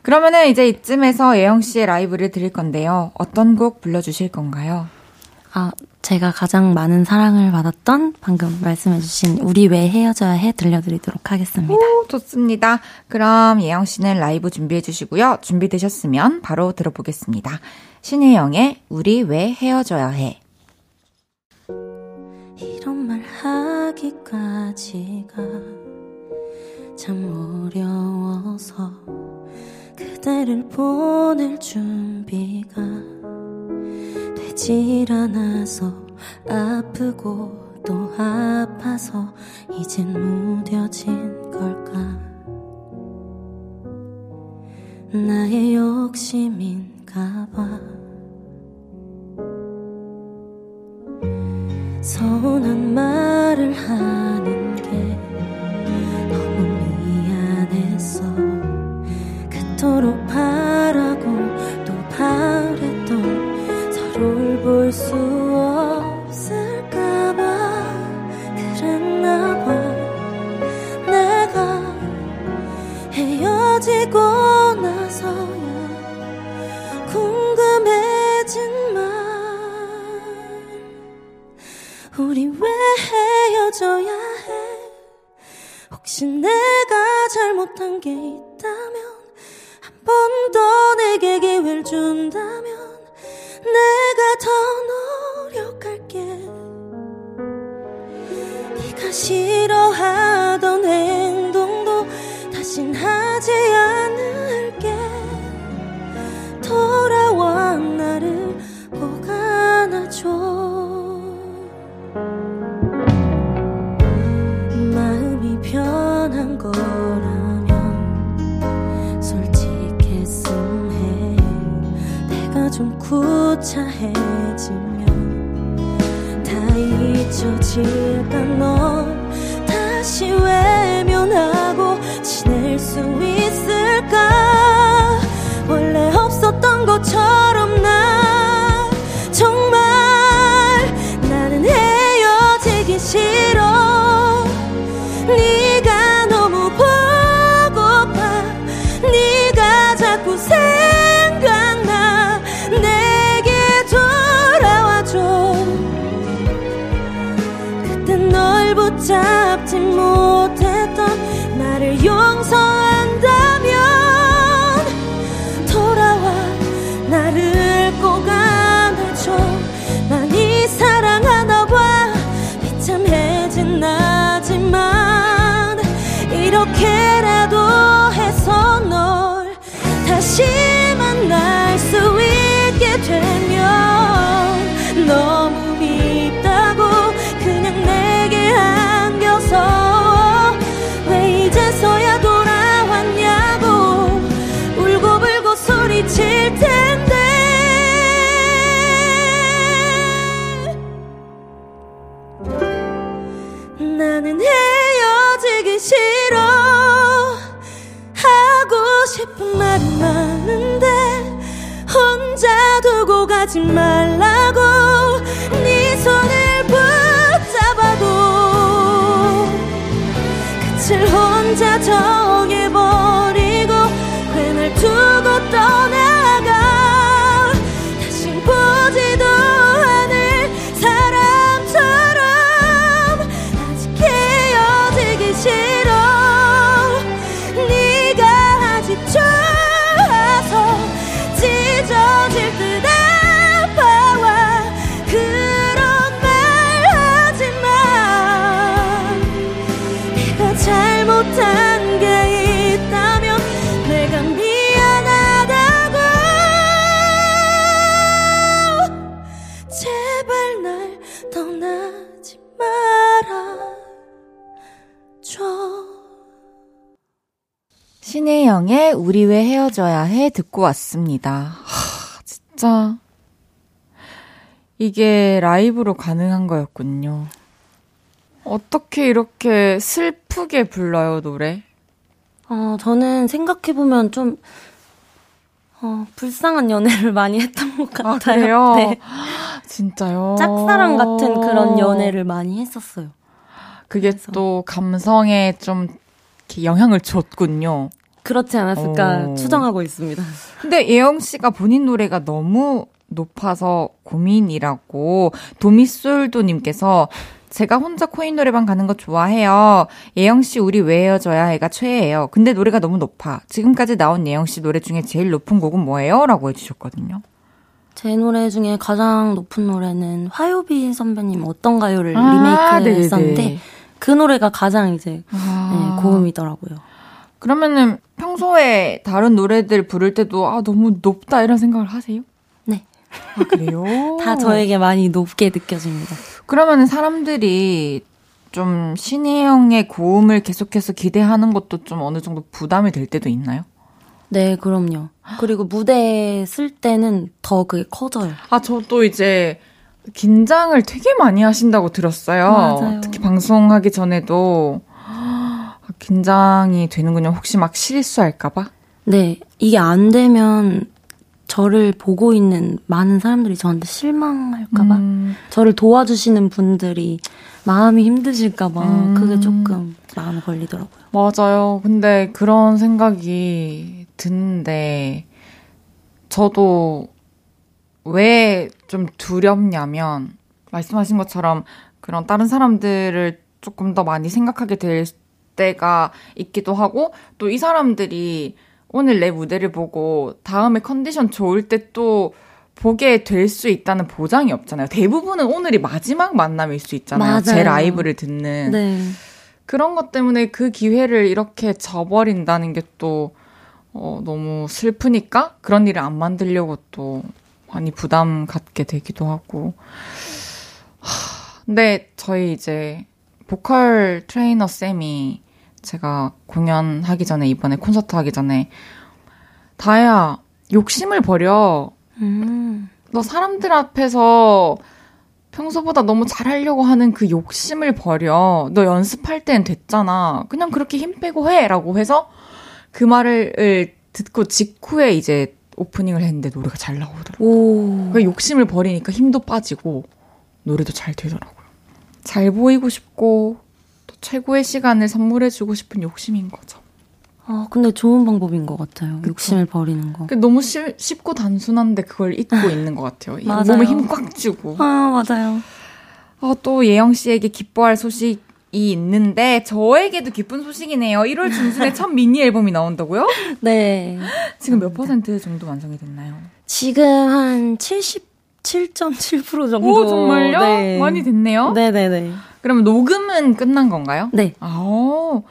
그러면은 이제 이쯤에서 예영 씨의 라이브를 드릴 건데요. 어떤 곡 불러주실 건가요? 아, 제가 가장 많은 사랑을 받았던 방금 말씀해주신 우리 왜 헤어져야 해 들려드리도록 하겠습니다. 오, 좋습니다. 그럼 예영 씨는 라이브 준비해 주시고요. 준비되셨으면 바로 들어보겠습니다. 신혜영의 우리 왜 헤어져야 해. 이런 말 하기까지가 참 어려워서 그대를 보낼 준비가 되질 않아서 아프고 또 아파서 이젠 무뎌진 걸까? 나의 욕심인가 봐. 서운한 말을 하는 게 너무 미안했어 그토록 바라고 또 바랬던 서로를 볼 수 없을까봐 그랬나봐. 내가 헤어지고 나서야 궁금해진 말. 우리 왜 헤어져야 해? 혹시 내가 잘못한 게 있다 헤어져야 해 듣고 왔습니다. 하, 진짜 이게 라이브로 가능한 거였군요. 어떻게 이렇게 슬프게 불러요, 노래? 어, 저는 생각해보면 좀, 어, 불쌍한 연애를 많이 했던 것 같아요. 아? 네. (gasps) 진짜요? 짝사랑 같은 그런 연애를 많이 했었어요. 그게 그래서. 또 감성에 좀 영향을 줬군요. 그렇지 않았을까 오. 추정하고 있습니다. 근데 예영 씨가 본인 노래가 너무 높아서 고민이라고 도미솔도님께서 제가 혼자 코인 노래방 가는 거 좋아해요. 예영 씨 우리 왜 헤어져야 해가 최애예요. 근데 노래가 너무 높아. 지금까지 나온 예영 씨 노래 중에 제일 높은 곡은 뭐예요? 라고 해주셨거든요. 제 노래 중에 가장 높은 노래는 화요비 선배님 어떤 가요를 아, 리메이크했었는데 그 노래가 가장 이제 아. 네, 고음이더라고요. 그러면은 평소에 다른 노래들 부를 때도 아 너무 높다 이런 생각을 하세요? 네. 아 그래요? (laughs) 다 저에게 많이 높게 느껴집니다. 그러면은 사람들이 좀 신혜영의 고음을 계속해서 기대하는 것도 좀 어느 정도 부담이 될 때도 있나요? 네, 그럼요. 그리고 무대에 쓸 때는 더 그게 커져요. 아, 저도 이제 긴장을 되게 많이 하신다고 들었어요. 맞아요. 특히 방송하기 전에도 긴장이 되는군요. 혹시 막 실수할까봐? 네, 이게 안 되면 저를 보고 있는 많은 사람들이 저한테 실망할까봐, 음. 저를 도와주시는 분들이 마음이 힘드실까봐 음. 그게 조금 마음에 걸리더라고요. 맞아요. 근데 그런 생각이 드는데 저도 왜 좀 두렵냐면 말씀하신 것처럼 그런 다른 사람들을 조금 더 많이 생각하게 될 때가 있기도 하고 또 이 사람들이 오늘 내 무대를 보고 다음에 컨디션 좋을 때 또 보게 될 수 있다는 보장이 없잖아요. 대부분은 오늘이 마지막 만남일 수 있잖아요. 맞아요. 제 라이브를 듣는. 네. 그런 것 때문에 그 기회를 이렇게 저버린다는 게 또, 어, 너무 슬프니까 그런 일을 안 만들려고 또 많이 부담 갖게 되기도 하고. 하, 근데 저희 이제 보컬 트레이너 쌤이 제가 공연하기 전에 이번에 콘서트 하기 전에 다혜야 욕심을 버려. 음. 너 사람들 앞에서 평소보다 너무 잘하려고 하는 그 욕심을 버려. 너 연습할 땐 됐잖아. 그냥 그렇게 힘 빼고 해. 라고 해서 그 말을 듣고 직후에 이제 오프닝을 했는데 노래가 잘 나오더라고요. 그 욕심을 버리니까 힘도 빠지고 노래도 잘 되더라고요. 잘 보이고 싶고 또 최고의 시간을 선물해주고 싶은 욕심인 거죠. 아, 근데 좋은 방법인 것 같아요. 그쵸? 욕심을 버리는 거. 너무 쉽, 쉽고 단순한데 그걸 잊고 있는 것 같아요. 맞아요. 몸에 힘 꽉 주고. 아, 맞아요. 어, 또 예영 씨에게 기뻐할 소식이 있는데 저에게도 기쁜 소식이네요. 1월 중순에 첫 (laughs) 미니 앨범이 나온다고요? 네. 지금 몇 퍼센트 정도 완성이 됐나요? 지금 한77.7% 정도. 오, 정말요? 네. 많이 됐네요. 네네네. 그러면 녹음은 끝난 건가요? 네. 아,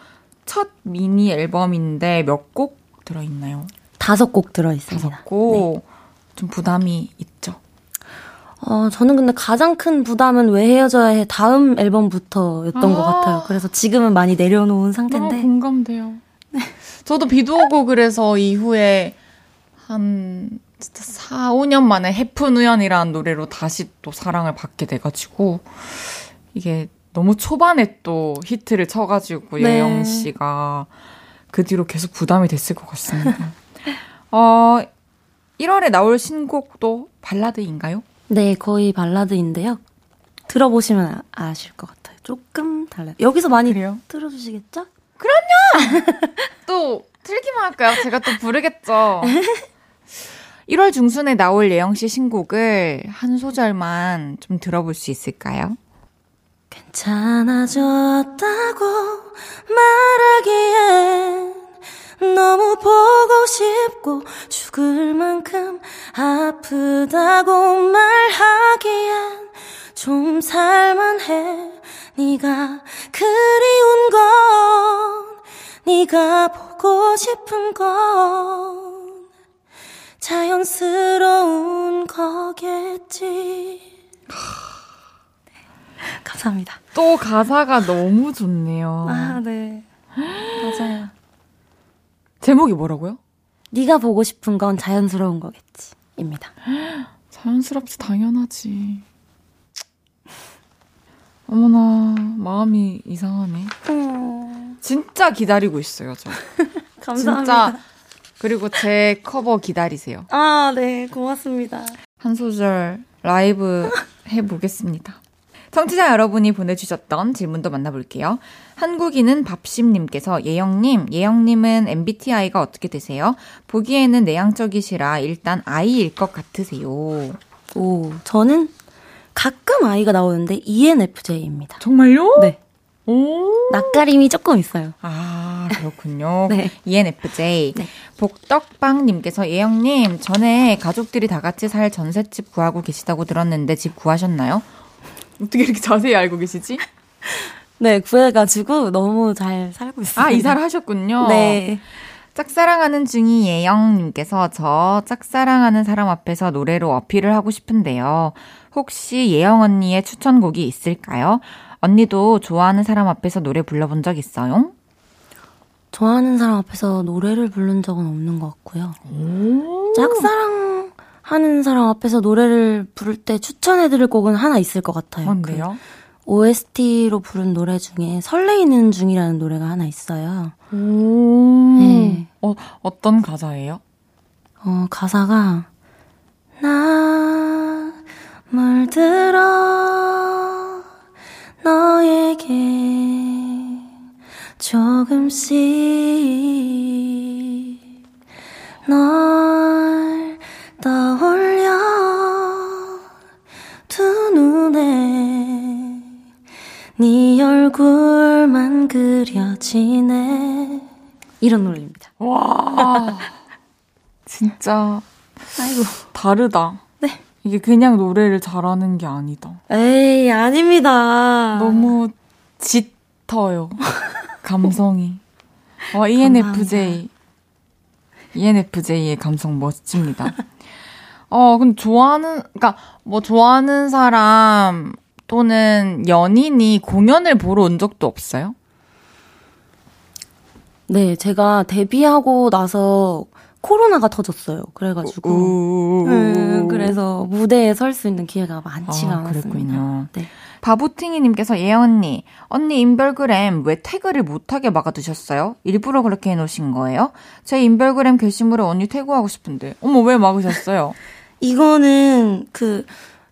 첫 미니 앨범인데 몇 곡 들어있나요? 다섯 곡 들어있습니다. 다섯 곡. 네. 좀 부담이 있죠? 어, 저는 근데 가장 큰 부담은 왜 헤어져야 해 다음 앨범부터였던 아~ 것 같아요. 그래서 지금은 많이 내려놓은 상태인데. 아, 공감돼요. 네. 저도 비도 오고 그래서 이후에 한 진짜 4, 5년 만에 해프누연이라는 노래로 다시 또 사랑을 받게 돼가지고 이게 너무 초반에 또 히트를 쳐가지고 네. 예영 씨가 그 뒤로 계속 부담이 됐을 것 같습니다. (laughs) 어, 1월에 나올 신곡도 발라드인가요? 네, 거의 발라드인데요. 들어보시면 아, 실것 같아요. 조금 달라요. 여기서 많이 그래요? 들어주시겠죠? 그럼요! (laughs) 또 틀기만 할까요? 제가 또 부르겠죠. 1월 중순에 나올 예영 씨 신곡을 한 소절만 좀 들어볼 수 있을까요? 괜찮아졌다고 말하기엔 너무 보고 싶고 죽을 만큼 아프다고 말하기엔 좀 살만해. 네가 그리운 건 네가 보고 싶은 건 자연스러운 거겠지 (laughs) 감사합니다. 또 가사가 너무 좋네요. 아, 네. 맞아요. 제목이 뭐라고요? 네가 보고 싶은 건 자연스러운 거겠지. 입니다. (gasps) 자연스럽지 당연하지. 어머나 마음이 이상하네. 음. 진짜 기다리고 있어요, 저. (laughs) 감사합니다. 진짜 그리고 제 커버 기다리세요. 아, 네, 고맙습니다. 한 소절 라이브 해보겠습니다. 청취자 여러분이 보내주셨던 질문도 만나볼게요. 한국인은 밥심님께서 예영님, 예영님은 MBTI가 어떻게 되세요? 보기에는 내향적이시라 일단 I일 것 같으세요. 오, 저는 가끔 I가 나오는데 ENFJ입니다. 정말요? 네. 오. 낯가림이 조금 있어요. 아, 그렇군요. (laughs) 네. ENFJ. 네. 복덕빵님께서 예영님, 전에 가족들이 다 같이 살 전셋집 구하고 계시다고 들었는데 집 구하셨나요? 어떻게 이렇게 자세히 알고 계시지? 네, 구해가지고 너무 잘 살고 있어요. 아, 이사를 하셨군요. 네. 짝사랑하는 중이 예영님께서 저 짝사랑하는 사람 앞에서 노래로 어필을 하고 싶은데요. 혹시 예영 언니의 추천곡이 있을까요? 언니도 좋아하는 사람 앞에서 노래 불러본 적 있어요? 좋아하는 사람 앞에서 노래를 부른 적은 없는 것 같고요. 짝사랑 하는 사람 앞에서 노래를 부를 때 추천해드릴 곡은 하나 있을 것 같아요. 뭔데요? 그 OST로 부른 노래 중에 설레이는 중이라는 노래가 하나 있어요. 오. 네. 어, 어떤 가사예요? 어, 가사가 나 물들어 너에게 조금씩 널 떠올려 두 눈에 네 얼굴만 그려지네 이런 노래입니다. 와 (laughs) 진짜 아이고 다르다. 네. 이게 그냥 노래를 잘하는 게 아니다. 에이, 아닙니다. 너무 짙어요. (laughs) 감성이. 와, ENFJ. ENFJ의 감성 멋집니다. (laughs) 어, 근데 좋아하는, 그니까, 뭐, 좋아하는 사람 또는 연인이 공연을 보러 온 적도 없어요? 네, 제가 데뷔하고 나서 코로나가 터졌어요. 그래가지고. 음, 그래서 무대에 설 수 있는 기회가 많지가 아, 않았습니다. 네. 바보팅이님께서 예영 언니, 언니 인별그램 왜 태그를 못하게 막아두셨어요? 일부러 그렇게 해놓으신 거예요? 제 인별그램 게시물에 언니 태그하고 싶은데. 어머, 왜 막으셨어요? (laughs) 이거는 그,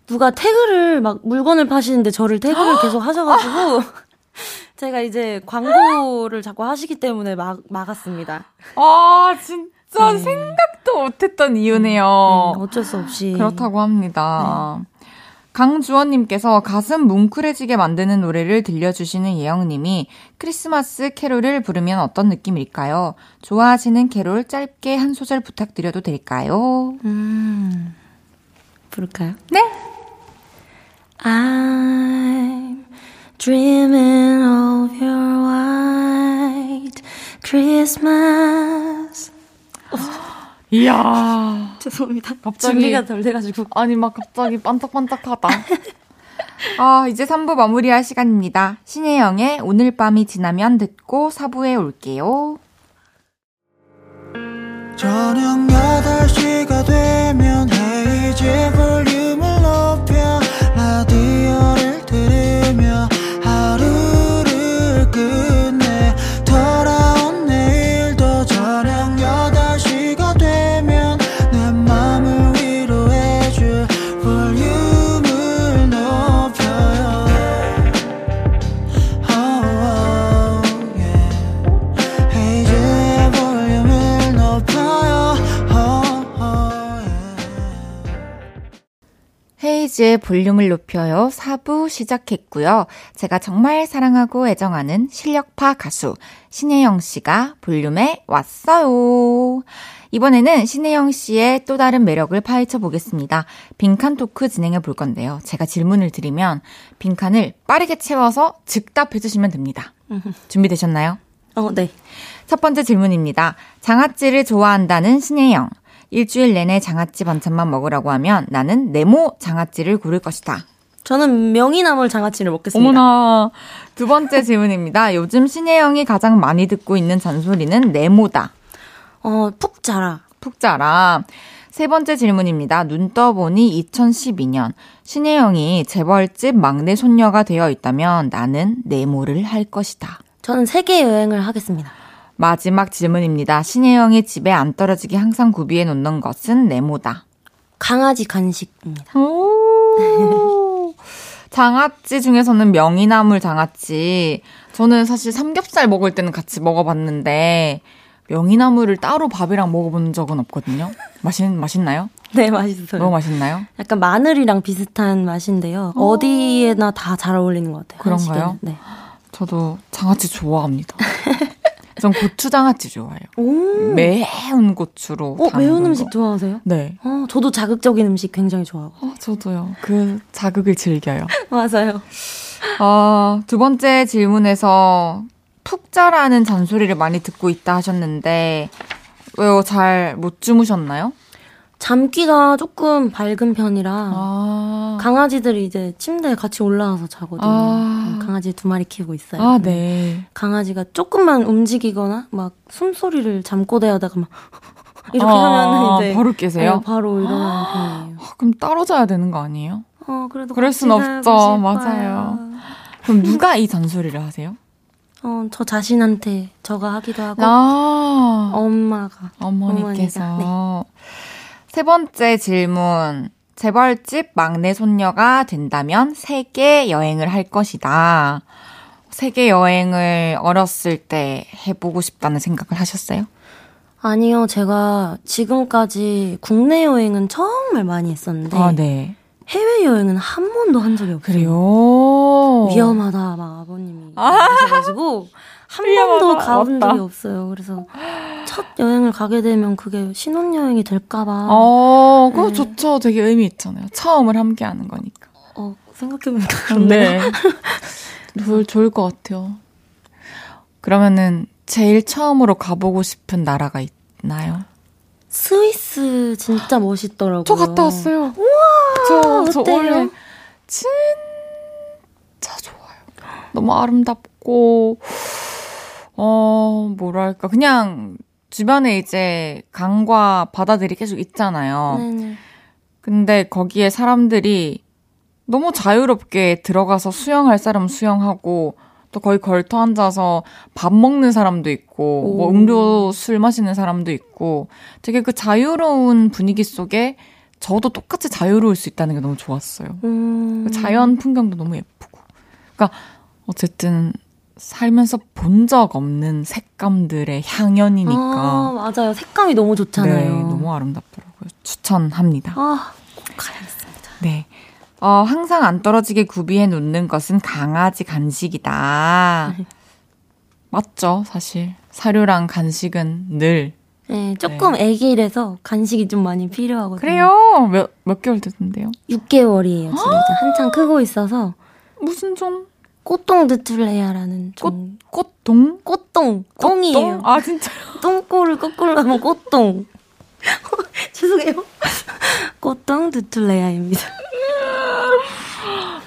누가 태그를 막 물건을 파시는데 저를 태그를 (gasps) 계속 하셔가지고. (laughs) 제가 이제 광고를 자꾸 하시기 때문에 막, 막았습니다. 아, 진짜. 전 네. 생각도 못했던 이유네요. 음, 음, 어쩔 수 없이. 그렇다고 합니다. 네. 강주원님께서 가슴 뭉클해지게 만드는 노래를 들려주시는 예영님이 크리스마스 캐롤을 부르면 어떤 느낌일까요? 좋아하시는 캐롤 짧게 한 소절 부탁드려도 될까요? 음, 부를까요? 네! I'm dreaming of your white Christmas (gasps) 이야. (laughs) 죄송합니다. 갑자기. 준비가 덜 돼가지고. 아니, 막 갑자기 반짝반짝하다. (laughs) 아, 이제 3부 마무리할 시간입니다. 신혜영의 오늘 밤이 지나면 듣고 4부에 올게요. 저녁 8시가 되면 헤이즈 볼륨 헤이즈의 볼륨을 높여요 4부 시작했고요. 제가 정말 사랑하고 애정하는 실력파 가수 신혜영 씨가 볼륨에 왔어요. 이번에는 신혜영 씨의 또 다른 매력을 파헤쳐 보겠습니다. 빈칸 토크 진행해 볼 건데요. 제가 질문을 드리면 빈칸을 빠르게 채워서 즉답해 주시면 됩니다. (laughs) 준비되셨나요? 어, 네. 첫 번째 질문입니다. 장아찌를 좋아한다는 신혜영. 일주일 내내 장아찌 반찬만 먹으라고 하면 나는 네모 장아찌를 고를 것이다. 저는 명이나물 장아찌를 먹겠습니다. 어머나. 두 번째 질문입니다. 요즘 신혜영이 가장 많이 듣고 있는 잔소리는 네모다. 어, 푹 자라. 푹 자라. 세 번째 질문입니다. 눈 떠보니 2012년 신혜영이 재벌집 막내 손녀가 되어 있다면 나는 네모를 할 것이다. 저는 세계 여행을 하겠습니다. 마지막 질문입니다. 신혜영의 집에 안 떨어지게 항상 구비해 놓는 것은 네모다. 강아지 간식입니다. (laughs) 장아찌 중에서는 명이나물 장아찌. 저는 사실 삼겹살 먹을 때는 같이 먹어봤는데 명이나물을 따로 밥이랑 먹어본 적은 없거든요. 맛있 맛있나요? (laughs) 네, 맛있어요. 너무 맛있나요? 약간 마늘이랑 비슷한 맛인데요. 어. 디에나 다 잘 어울리는 것 같아요. 그런가요? 네. 저도 장아찌 좋아합니다. (laughs) 전 고추장아찌 좋아해요. 오. 매운 고추로. 어, 매운 음식 좋아하세요? 네. 어, 저도 자극적인 음식 굉장히 좋아하고. 어, 저도요. 그 자극을 즐겨요. (laughs) 맞아요. 어, 두 번째 질문에서 푹 자라는 잔소리를 많이 듣고 있다 하셨는데, 왜요? 잘 못 주무셨나요? 잠기가 조금 밝은 편이라 아. 강아지들이 이제 침대에 같이 올라와서 자거든요. 아. 강아지 두 마리 키우고 있어요. 아, 네. 강아지가 조금만 움직이거나 막 숨소리를 잠꼬대하다가 막 (laughs) 이렇게 아, 하면 이제 바로 깨세요? 네, 바로 일어나는 편이에요. 아, 그럼 따로 자야 되는 거 아니에요? 어, 그래도 그럴 순 없죠. 맞아요. 그럼 누가 이 잔소리를 하세요? 어, 저 자신한테 저가 하기도 하고 아, 엄마가 어머니께서 네. 세 번째 질문. 재벌집 막내 손녀가 된다면 세계 여행을 할 것이다. 세계 여행을 어렸을 때 해보고 싶다는 생각을 하셨어요? 아니요, 제가 지금까지 국내 여행은 정말 많이 했었는데. 아, 네. 해외 여행은 한 번도 한 적이 없어요. 그래요? 위험하다, 막 아버님이. (laughs) 아~ 하셔가지고. 한 번도 가본 적이 없어요. 그래서 첫 여행을 가게 되면 그게 신혼여행이 될까봐. 어, 그거 네. 좋죠. 되게 의미 있잖아요. 처음을 함께 하는 거니까. 어, 생각해보니까 그렇네요. (laughs) 네. 좋을 것 같아요. 그러면은 제일 처음으로 가보고 싶은 나라가 있나요? 스위스 진짜 멋있더라고요. 저 갔다 왔어요. 우와! 저, 저 원래 진짜 좋아요. 너무 아름답고 어, 뭐랄까. 그냥 주변에 이제 강과 바다들이 계속 있잖아요. 네네. 근데 거기에 사람들이 너무 자유롭게 들어가서 수영할 사람 수영하고 또 거의 걸터 앉아서 밥 먹는 사람도 있고 뭐 음료 술 마시는 사람도 있고 되게 그 자유로운 분위기 속에 저도 똑같이 자유로울 수 있다는 게 너무 좋았어요. 음. 그 자연 풍경도 너무 예쁘고. 그러니까 어쨌든 살면서 본 적 없는 색감들의 향연이니까. 아, 맞아요. 색감이 너무 좋잖아요. 네, 너무 아름답더라고요. 추천합니다. 아, 꼭 가야겠습니다. 네. 어, 항상 안 떨어지게 구비해 놓는 것은 강아지 간식이다. 맞죠, 사실. 사료랑 간식은 늘. 네, 조금 네. 애기라서 간식이 좀 많이 필요하거든요. 그래요? 몇, 몇 개월 됐는데요? 6개월이에요, 지금 한창 크고 있어서. 무슨 좀 꽃동 드툴레야라는 꽃 꽃동 꽃동 똥이에요. 아 진짜요? (laughs) 똥꼬를 거꾸로 하면 꽃동. (laughs) 죄송해요. 꽃동 드툴레야입니다.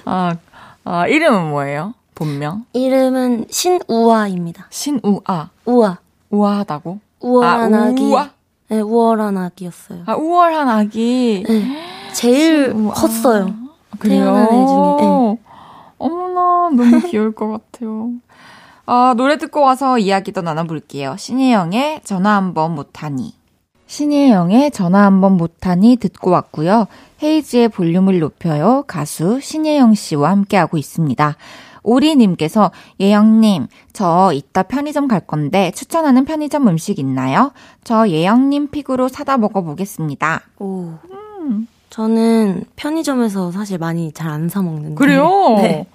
아, 아 이름은 뭐예요? 본명? 이름은 신우아입니다. 신우아. 우아. 우아하다고? 우월한 아, 기 우아? 네, 우월한 아기였어요. 아, 우월한 아기. 네. 제일 신우아. 컸어요. 그래요? 태어난 애 중에. 네. 어머나, 너무 귀여울 것 같아요. 아, 노래 듣고 와서 이야기 도 나눠볼게요. 신혜영의 전화 한번 못하니. 신혜영의 전화 한번 못하니 듣고 왔고요. 헤이지의 볼륨을 높여요. 가수 신혜영 씨와 함께하고 있습니다. 오리님께서 예영님, 저 이따 편의점 갈 건데 추천하는 편의점 음식 있나요? 저 예영님 픽으로 사다 먹어보겠습니다. 오. 음. 저는 편의점에서 사실 많이 잘 안 사 먹는데. 그래요? (laughs) 네.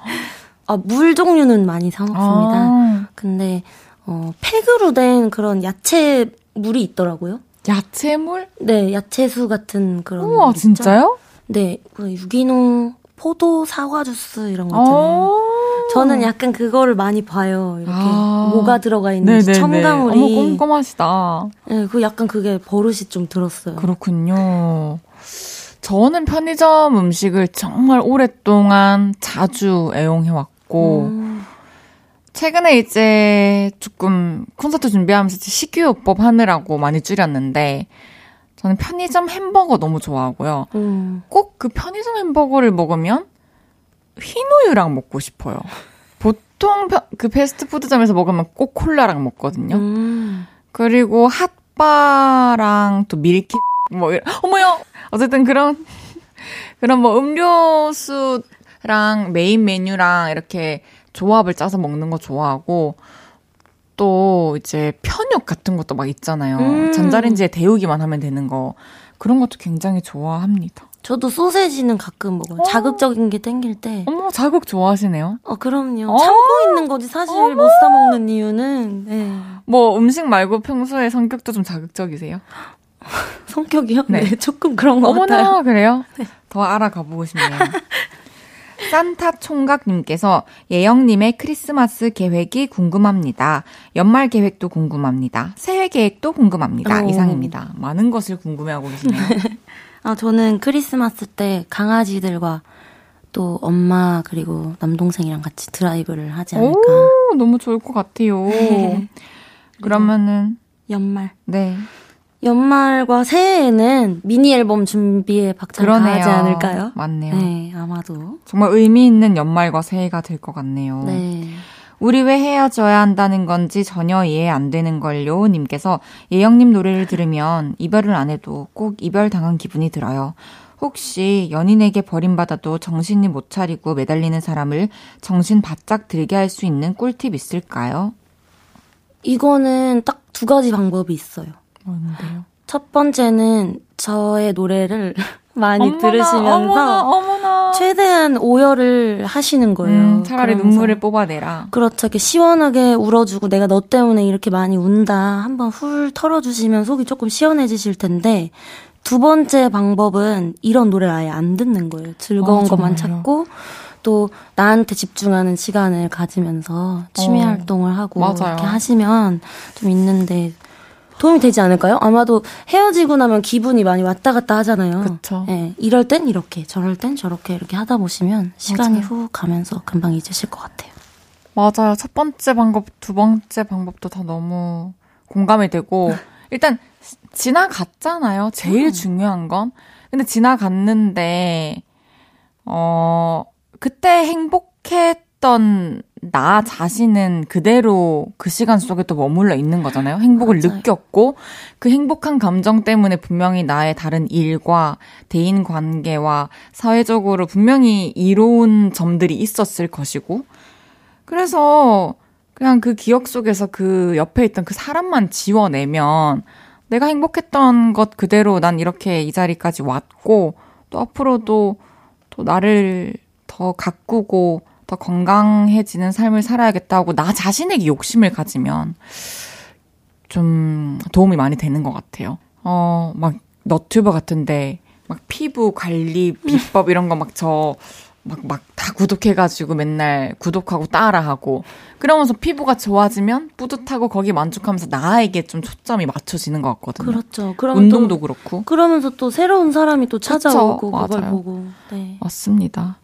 아, 물 종류는 많이 사 먹습니다. 아. 근데 어, 팩으로 된 그런 야채 물이 있더라고요. 야채물? 네, 야채수 같은 그런. 우와, 진짜요? 네, 그 유기농 포도 사과 주스 이런 거 있잖아요. 아. 저는 약간 그거를 많이 봐요. 이렇게 아~ 뭐가 들어가 있는지 첨가물이. 어머 꼼꼼하시다. 네, 그 약간 그게 버릇이 좀 들었어요. 그렇군요. 저는 편의점 음식을 정말 오랫동안 자주 애용해왔고, 음. 최근에 이제 조금 콘서트 준비하면서 식이요법 하느라고 많이 줄였는데 저는 편의점 햄버거 너무 좋아하고요. 음. 꼭그 편의점 햄버거를 먹으면 흰우유랑 먹고 싶어요. 보통 그 패스트푸드점에서 먹으면 꼭 콜라랑 먹거든요. 음. 그리고 핫바랑 또 밀키 뭐 어머요. 어쨌든 그런 그런 뭐 음료수랑 메인 메뉴랑 이렇게 조합을 짜서 먹는 거 좋아하고 또 이제 편육 같은 것도 막 있잖아요. 음. 전자레인지에 데우기만 하면 되는 거 그런 것도 굉장히 좋아합니다. 저도 소세지는 가끔 먹어요. 어. 자극적인 게 땡길 때. 어머, 자극 좋아하시네요? 어, 그럼요. 어. 참고 있는 거지, 사실 어머. 못 사먹는 이유는. 네. 뭐, 음식 말고 평소에 성격도 좀 자극적이세요? (gasps) (laughs) 성격이요? 네. 네. 조금 그런 거 어머나, 같아요. 어머나, 그래요? (laughs) 네. 더 알아가 보고 싶네요. 산타 총각님께서 예영님의 크리스마스 계획이 궁금합니다. 연말 계획도 궁금합니다. 새해 계획도 궁금합니다. 오. 이상입니다. 많은 것을 궁금해하고 계시네요. (laughs) 아, 저는 크리스마스 때 강아지들과 또 엄마 그리고 남동생이랑 같이 드라이브를 하지 않을까. 오, 너무 좋을 것 같아요. 그러면은 연말. 네. 연말과 새해에는 미니 앨범 준비에 박차를 하지 않을까요? 맞네요. 네, 아마도. 정말 의미 있는 연말과 새해가 될 것 같네요. 네. 우리 왜 헤어져야 한다는 건지 전혀 이해 안 되는 걸요. 님께서 예영님 노래를 들으면 이별을 안 해도 꼭 이별 당한 기분이 들어요. 혹시 연인에게 버림받아도 정신이 못 차리고 매달리는 사람을 정신 바짝 들게 할 수 있는 꿀팁 있을까요? 이거는 딱 두 가지 방법이 있어요. 뭔데요? 첫 번째는 저의 노래를 (laughs) 많이 어머나, 들으시면서 어머나, 어머나. 최대한 오열을 하시는 거예요. 음, 차라리 눈물을 뽑아내라. 그렇죠. 이렇게 시원하게 울어주고 내가 너 때문에 이렇게 많이 운다. 한번 훌 털어주시면 속이 조금 시원해지실 텐데 두 번째 방법은 이런 노래를 아예 안 듣는 거예요. 즐거운 아, 것만 찾고 또 나한테 집중하는 시간을 가지면서 취미 어, 활동을 하고 맞아요. 이렇게 하시면 좀 있는데 도움이 되지 않을까요? 아마도 헤어지고 나면 기분이 많이 왔다 갔다 하잖아요. 그렇죠. 예, 이럴 땐 이렇게, 저럴 땐 저렇게 이렇게 하다 보시면 시간이 맞아요. 훅 가면서 금방 잊으실 것 같아요. 맞아요. 첫 번째 방법, 두 번째 방법도 다 너무 공감이 되고 (laughs) 일단 지나갔잖아요. 제일 음. 중요한 건. 근데 지나갔는데 어 그때 행복했던 나 자신은 그대로 그 시간 속에 또 머물러 있는 거잖아요. 행복을 맞아요. 느꼈고 그 행복한 감정 때문에 분명히 나의 다른 일과 대인 관계와 사회적으로 분명히 이로운 점들이 있었을 것이고 그래서 그냥 그 기억 속에서 그 옆에 있던 그 사람만 지워내면 내가 행복했던 것 그대로 난 이렇게 이 자리까지 왔고 또 앞으로도 또 나를 더 가꾸고 더 건강해지는 삶을 살아야겠다고 나 자신에게 욕심을 가지면 좀 도움이 많이 되는 것 같아요. 어, 막 너튜버 같은데 막 피부 관리 비법 이런 거 막 저 막 막 다 구독해가지고 맨날 구독하고 따라하고 그러면서 피부가 좋아지면 뿌듯하고 거기 만족하면서 나에게 좀 초점이 맞춰지는 것 같거든요. 그렇죠. 운동도 또, 그렇고. 그러면서 또 새로운 사람이 또 찾아오고 맞아요. 보고. 네. 맞습니다.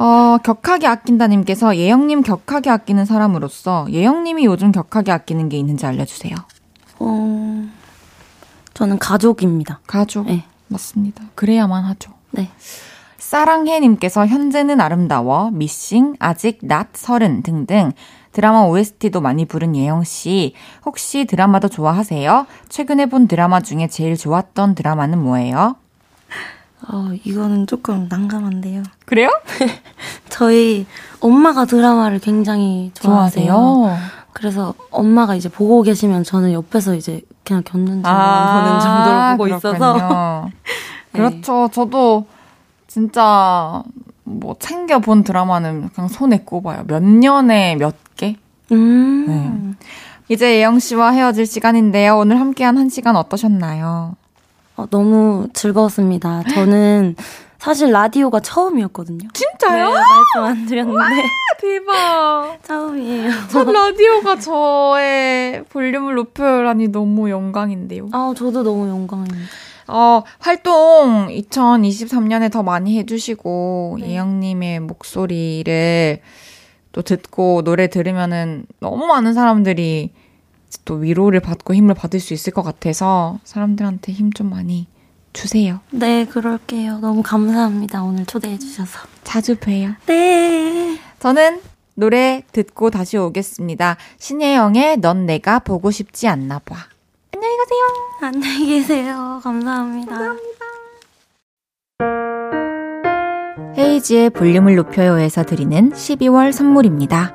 어, 격하게 아낀다님께서 예영님 격하게 아끼는 사람으로서 예영님이 요즘 격하게 아끼는 게 있는지 알려주세요. 어, 저는 가족입니다. 가족? 네. 맞습니다. 그래야만 하죠. 네. 사랑해님께서 현재는 아름다워, 미싱, 아직 낮 서른 등등 드라마 OST도 많이 부른 예영씨. 혹시 드라마도 좋아하세요? 최근에 본 드라마 중에 제일 좋았던 드라마는 뭐예요? 어, 이거는 조금 난감한데요. 그래요? (laughs) 저희 엄마가 드라마를 굉장히 좋아하세요. 좋아하세요? 그래서 엄마가 이제 보고 계시면 저는 옆에서 이제 그냥 곁눈질만 아, 보는 정도로 보고 그렇군요. 있어서. (laughs) 네. 그렇죠. 저도 진짜 뭐 챙겨 본 드라마는 그냥 손에 꼽아요. 몇 년에 몇 개? 음. 네. 이제 예영 씨와 헤어질 시간인데요. 오늘 함께한 한 시간 어떠셨나요? 어, 너무 즐거웠습니다. 저는 사실 라디오가 처음이었거든요. 진짜요? 네, 말씀 안 드렸는데. 와, 대박. (laughs) 처음이에요. 첫 라디오가 저의 볼륨을 높여라니 너무 영광인데요. 아, 저도 너무 영광입니다. 어, 활동 2023년에 더 많이 해주시고, 네. 예영님의 목소리를 또 듣고 노래 들으면은 너무 많은 사람들이 또 위로를 받고 힘을 받을 수 있을 것 같아서 사람들한테 힘 좀 많이 주세요. 네, 그럴게요. 너무 감사합니다. 오늘 초대해 주셔서. 자주 봬요. 네. 저는 노래 듣고 다시 오겠습니다. 신혜영의 넌 내가 보고 싶지 않나 봐. 안녕히 가세요. 안녕히 계세요. 감사합니다. 감사합니다. 헤이지의 볼륨을 높여요에서 드리는 12월 선물입니다.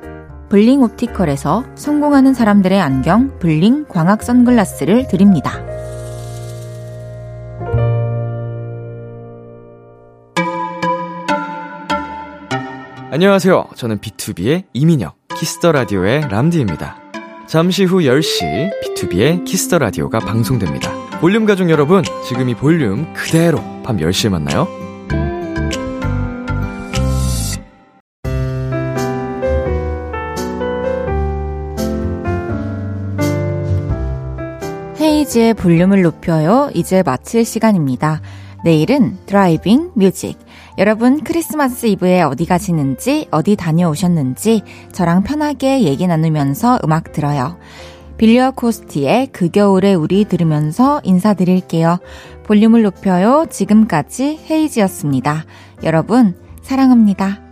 블링 옵티컬에서 성공하는 사람들의 안경 블링 광학 선글라스를 드립니다. 안녕하세요. 저는 B2B의 이민혁, 키스터 라디오의 람디입니다. 잠시 후 10시 B2B의 키스터 라디오가 방송됩니다. 볼륨 가족 여러분, 지금 이 볼륨 그대로 밤 10시에 만나요. 헤이즈의 볼륨을 높여요. 이제 마칠 시간입니다. 내일은 driving music. 여러분 크리스마스 이브에 어디 가시는지, 어디 다녀오셨는지 저랑 편하게 얘기 나누면서 음악 들어요. 빌리어 코스티의 그 겨울에 우리 들으면서 인사드릴게요. 볼륨을 높여요. 지금까지 헤이즈였습니다. 여러분, 사랑합니다.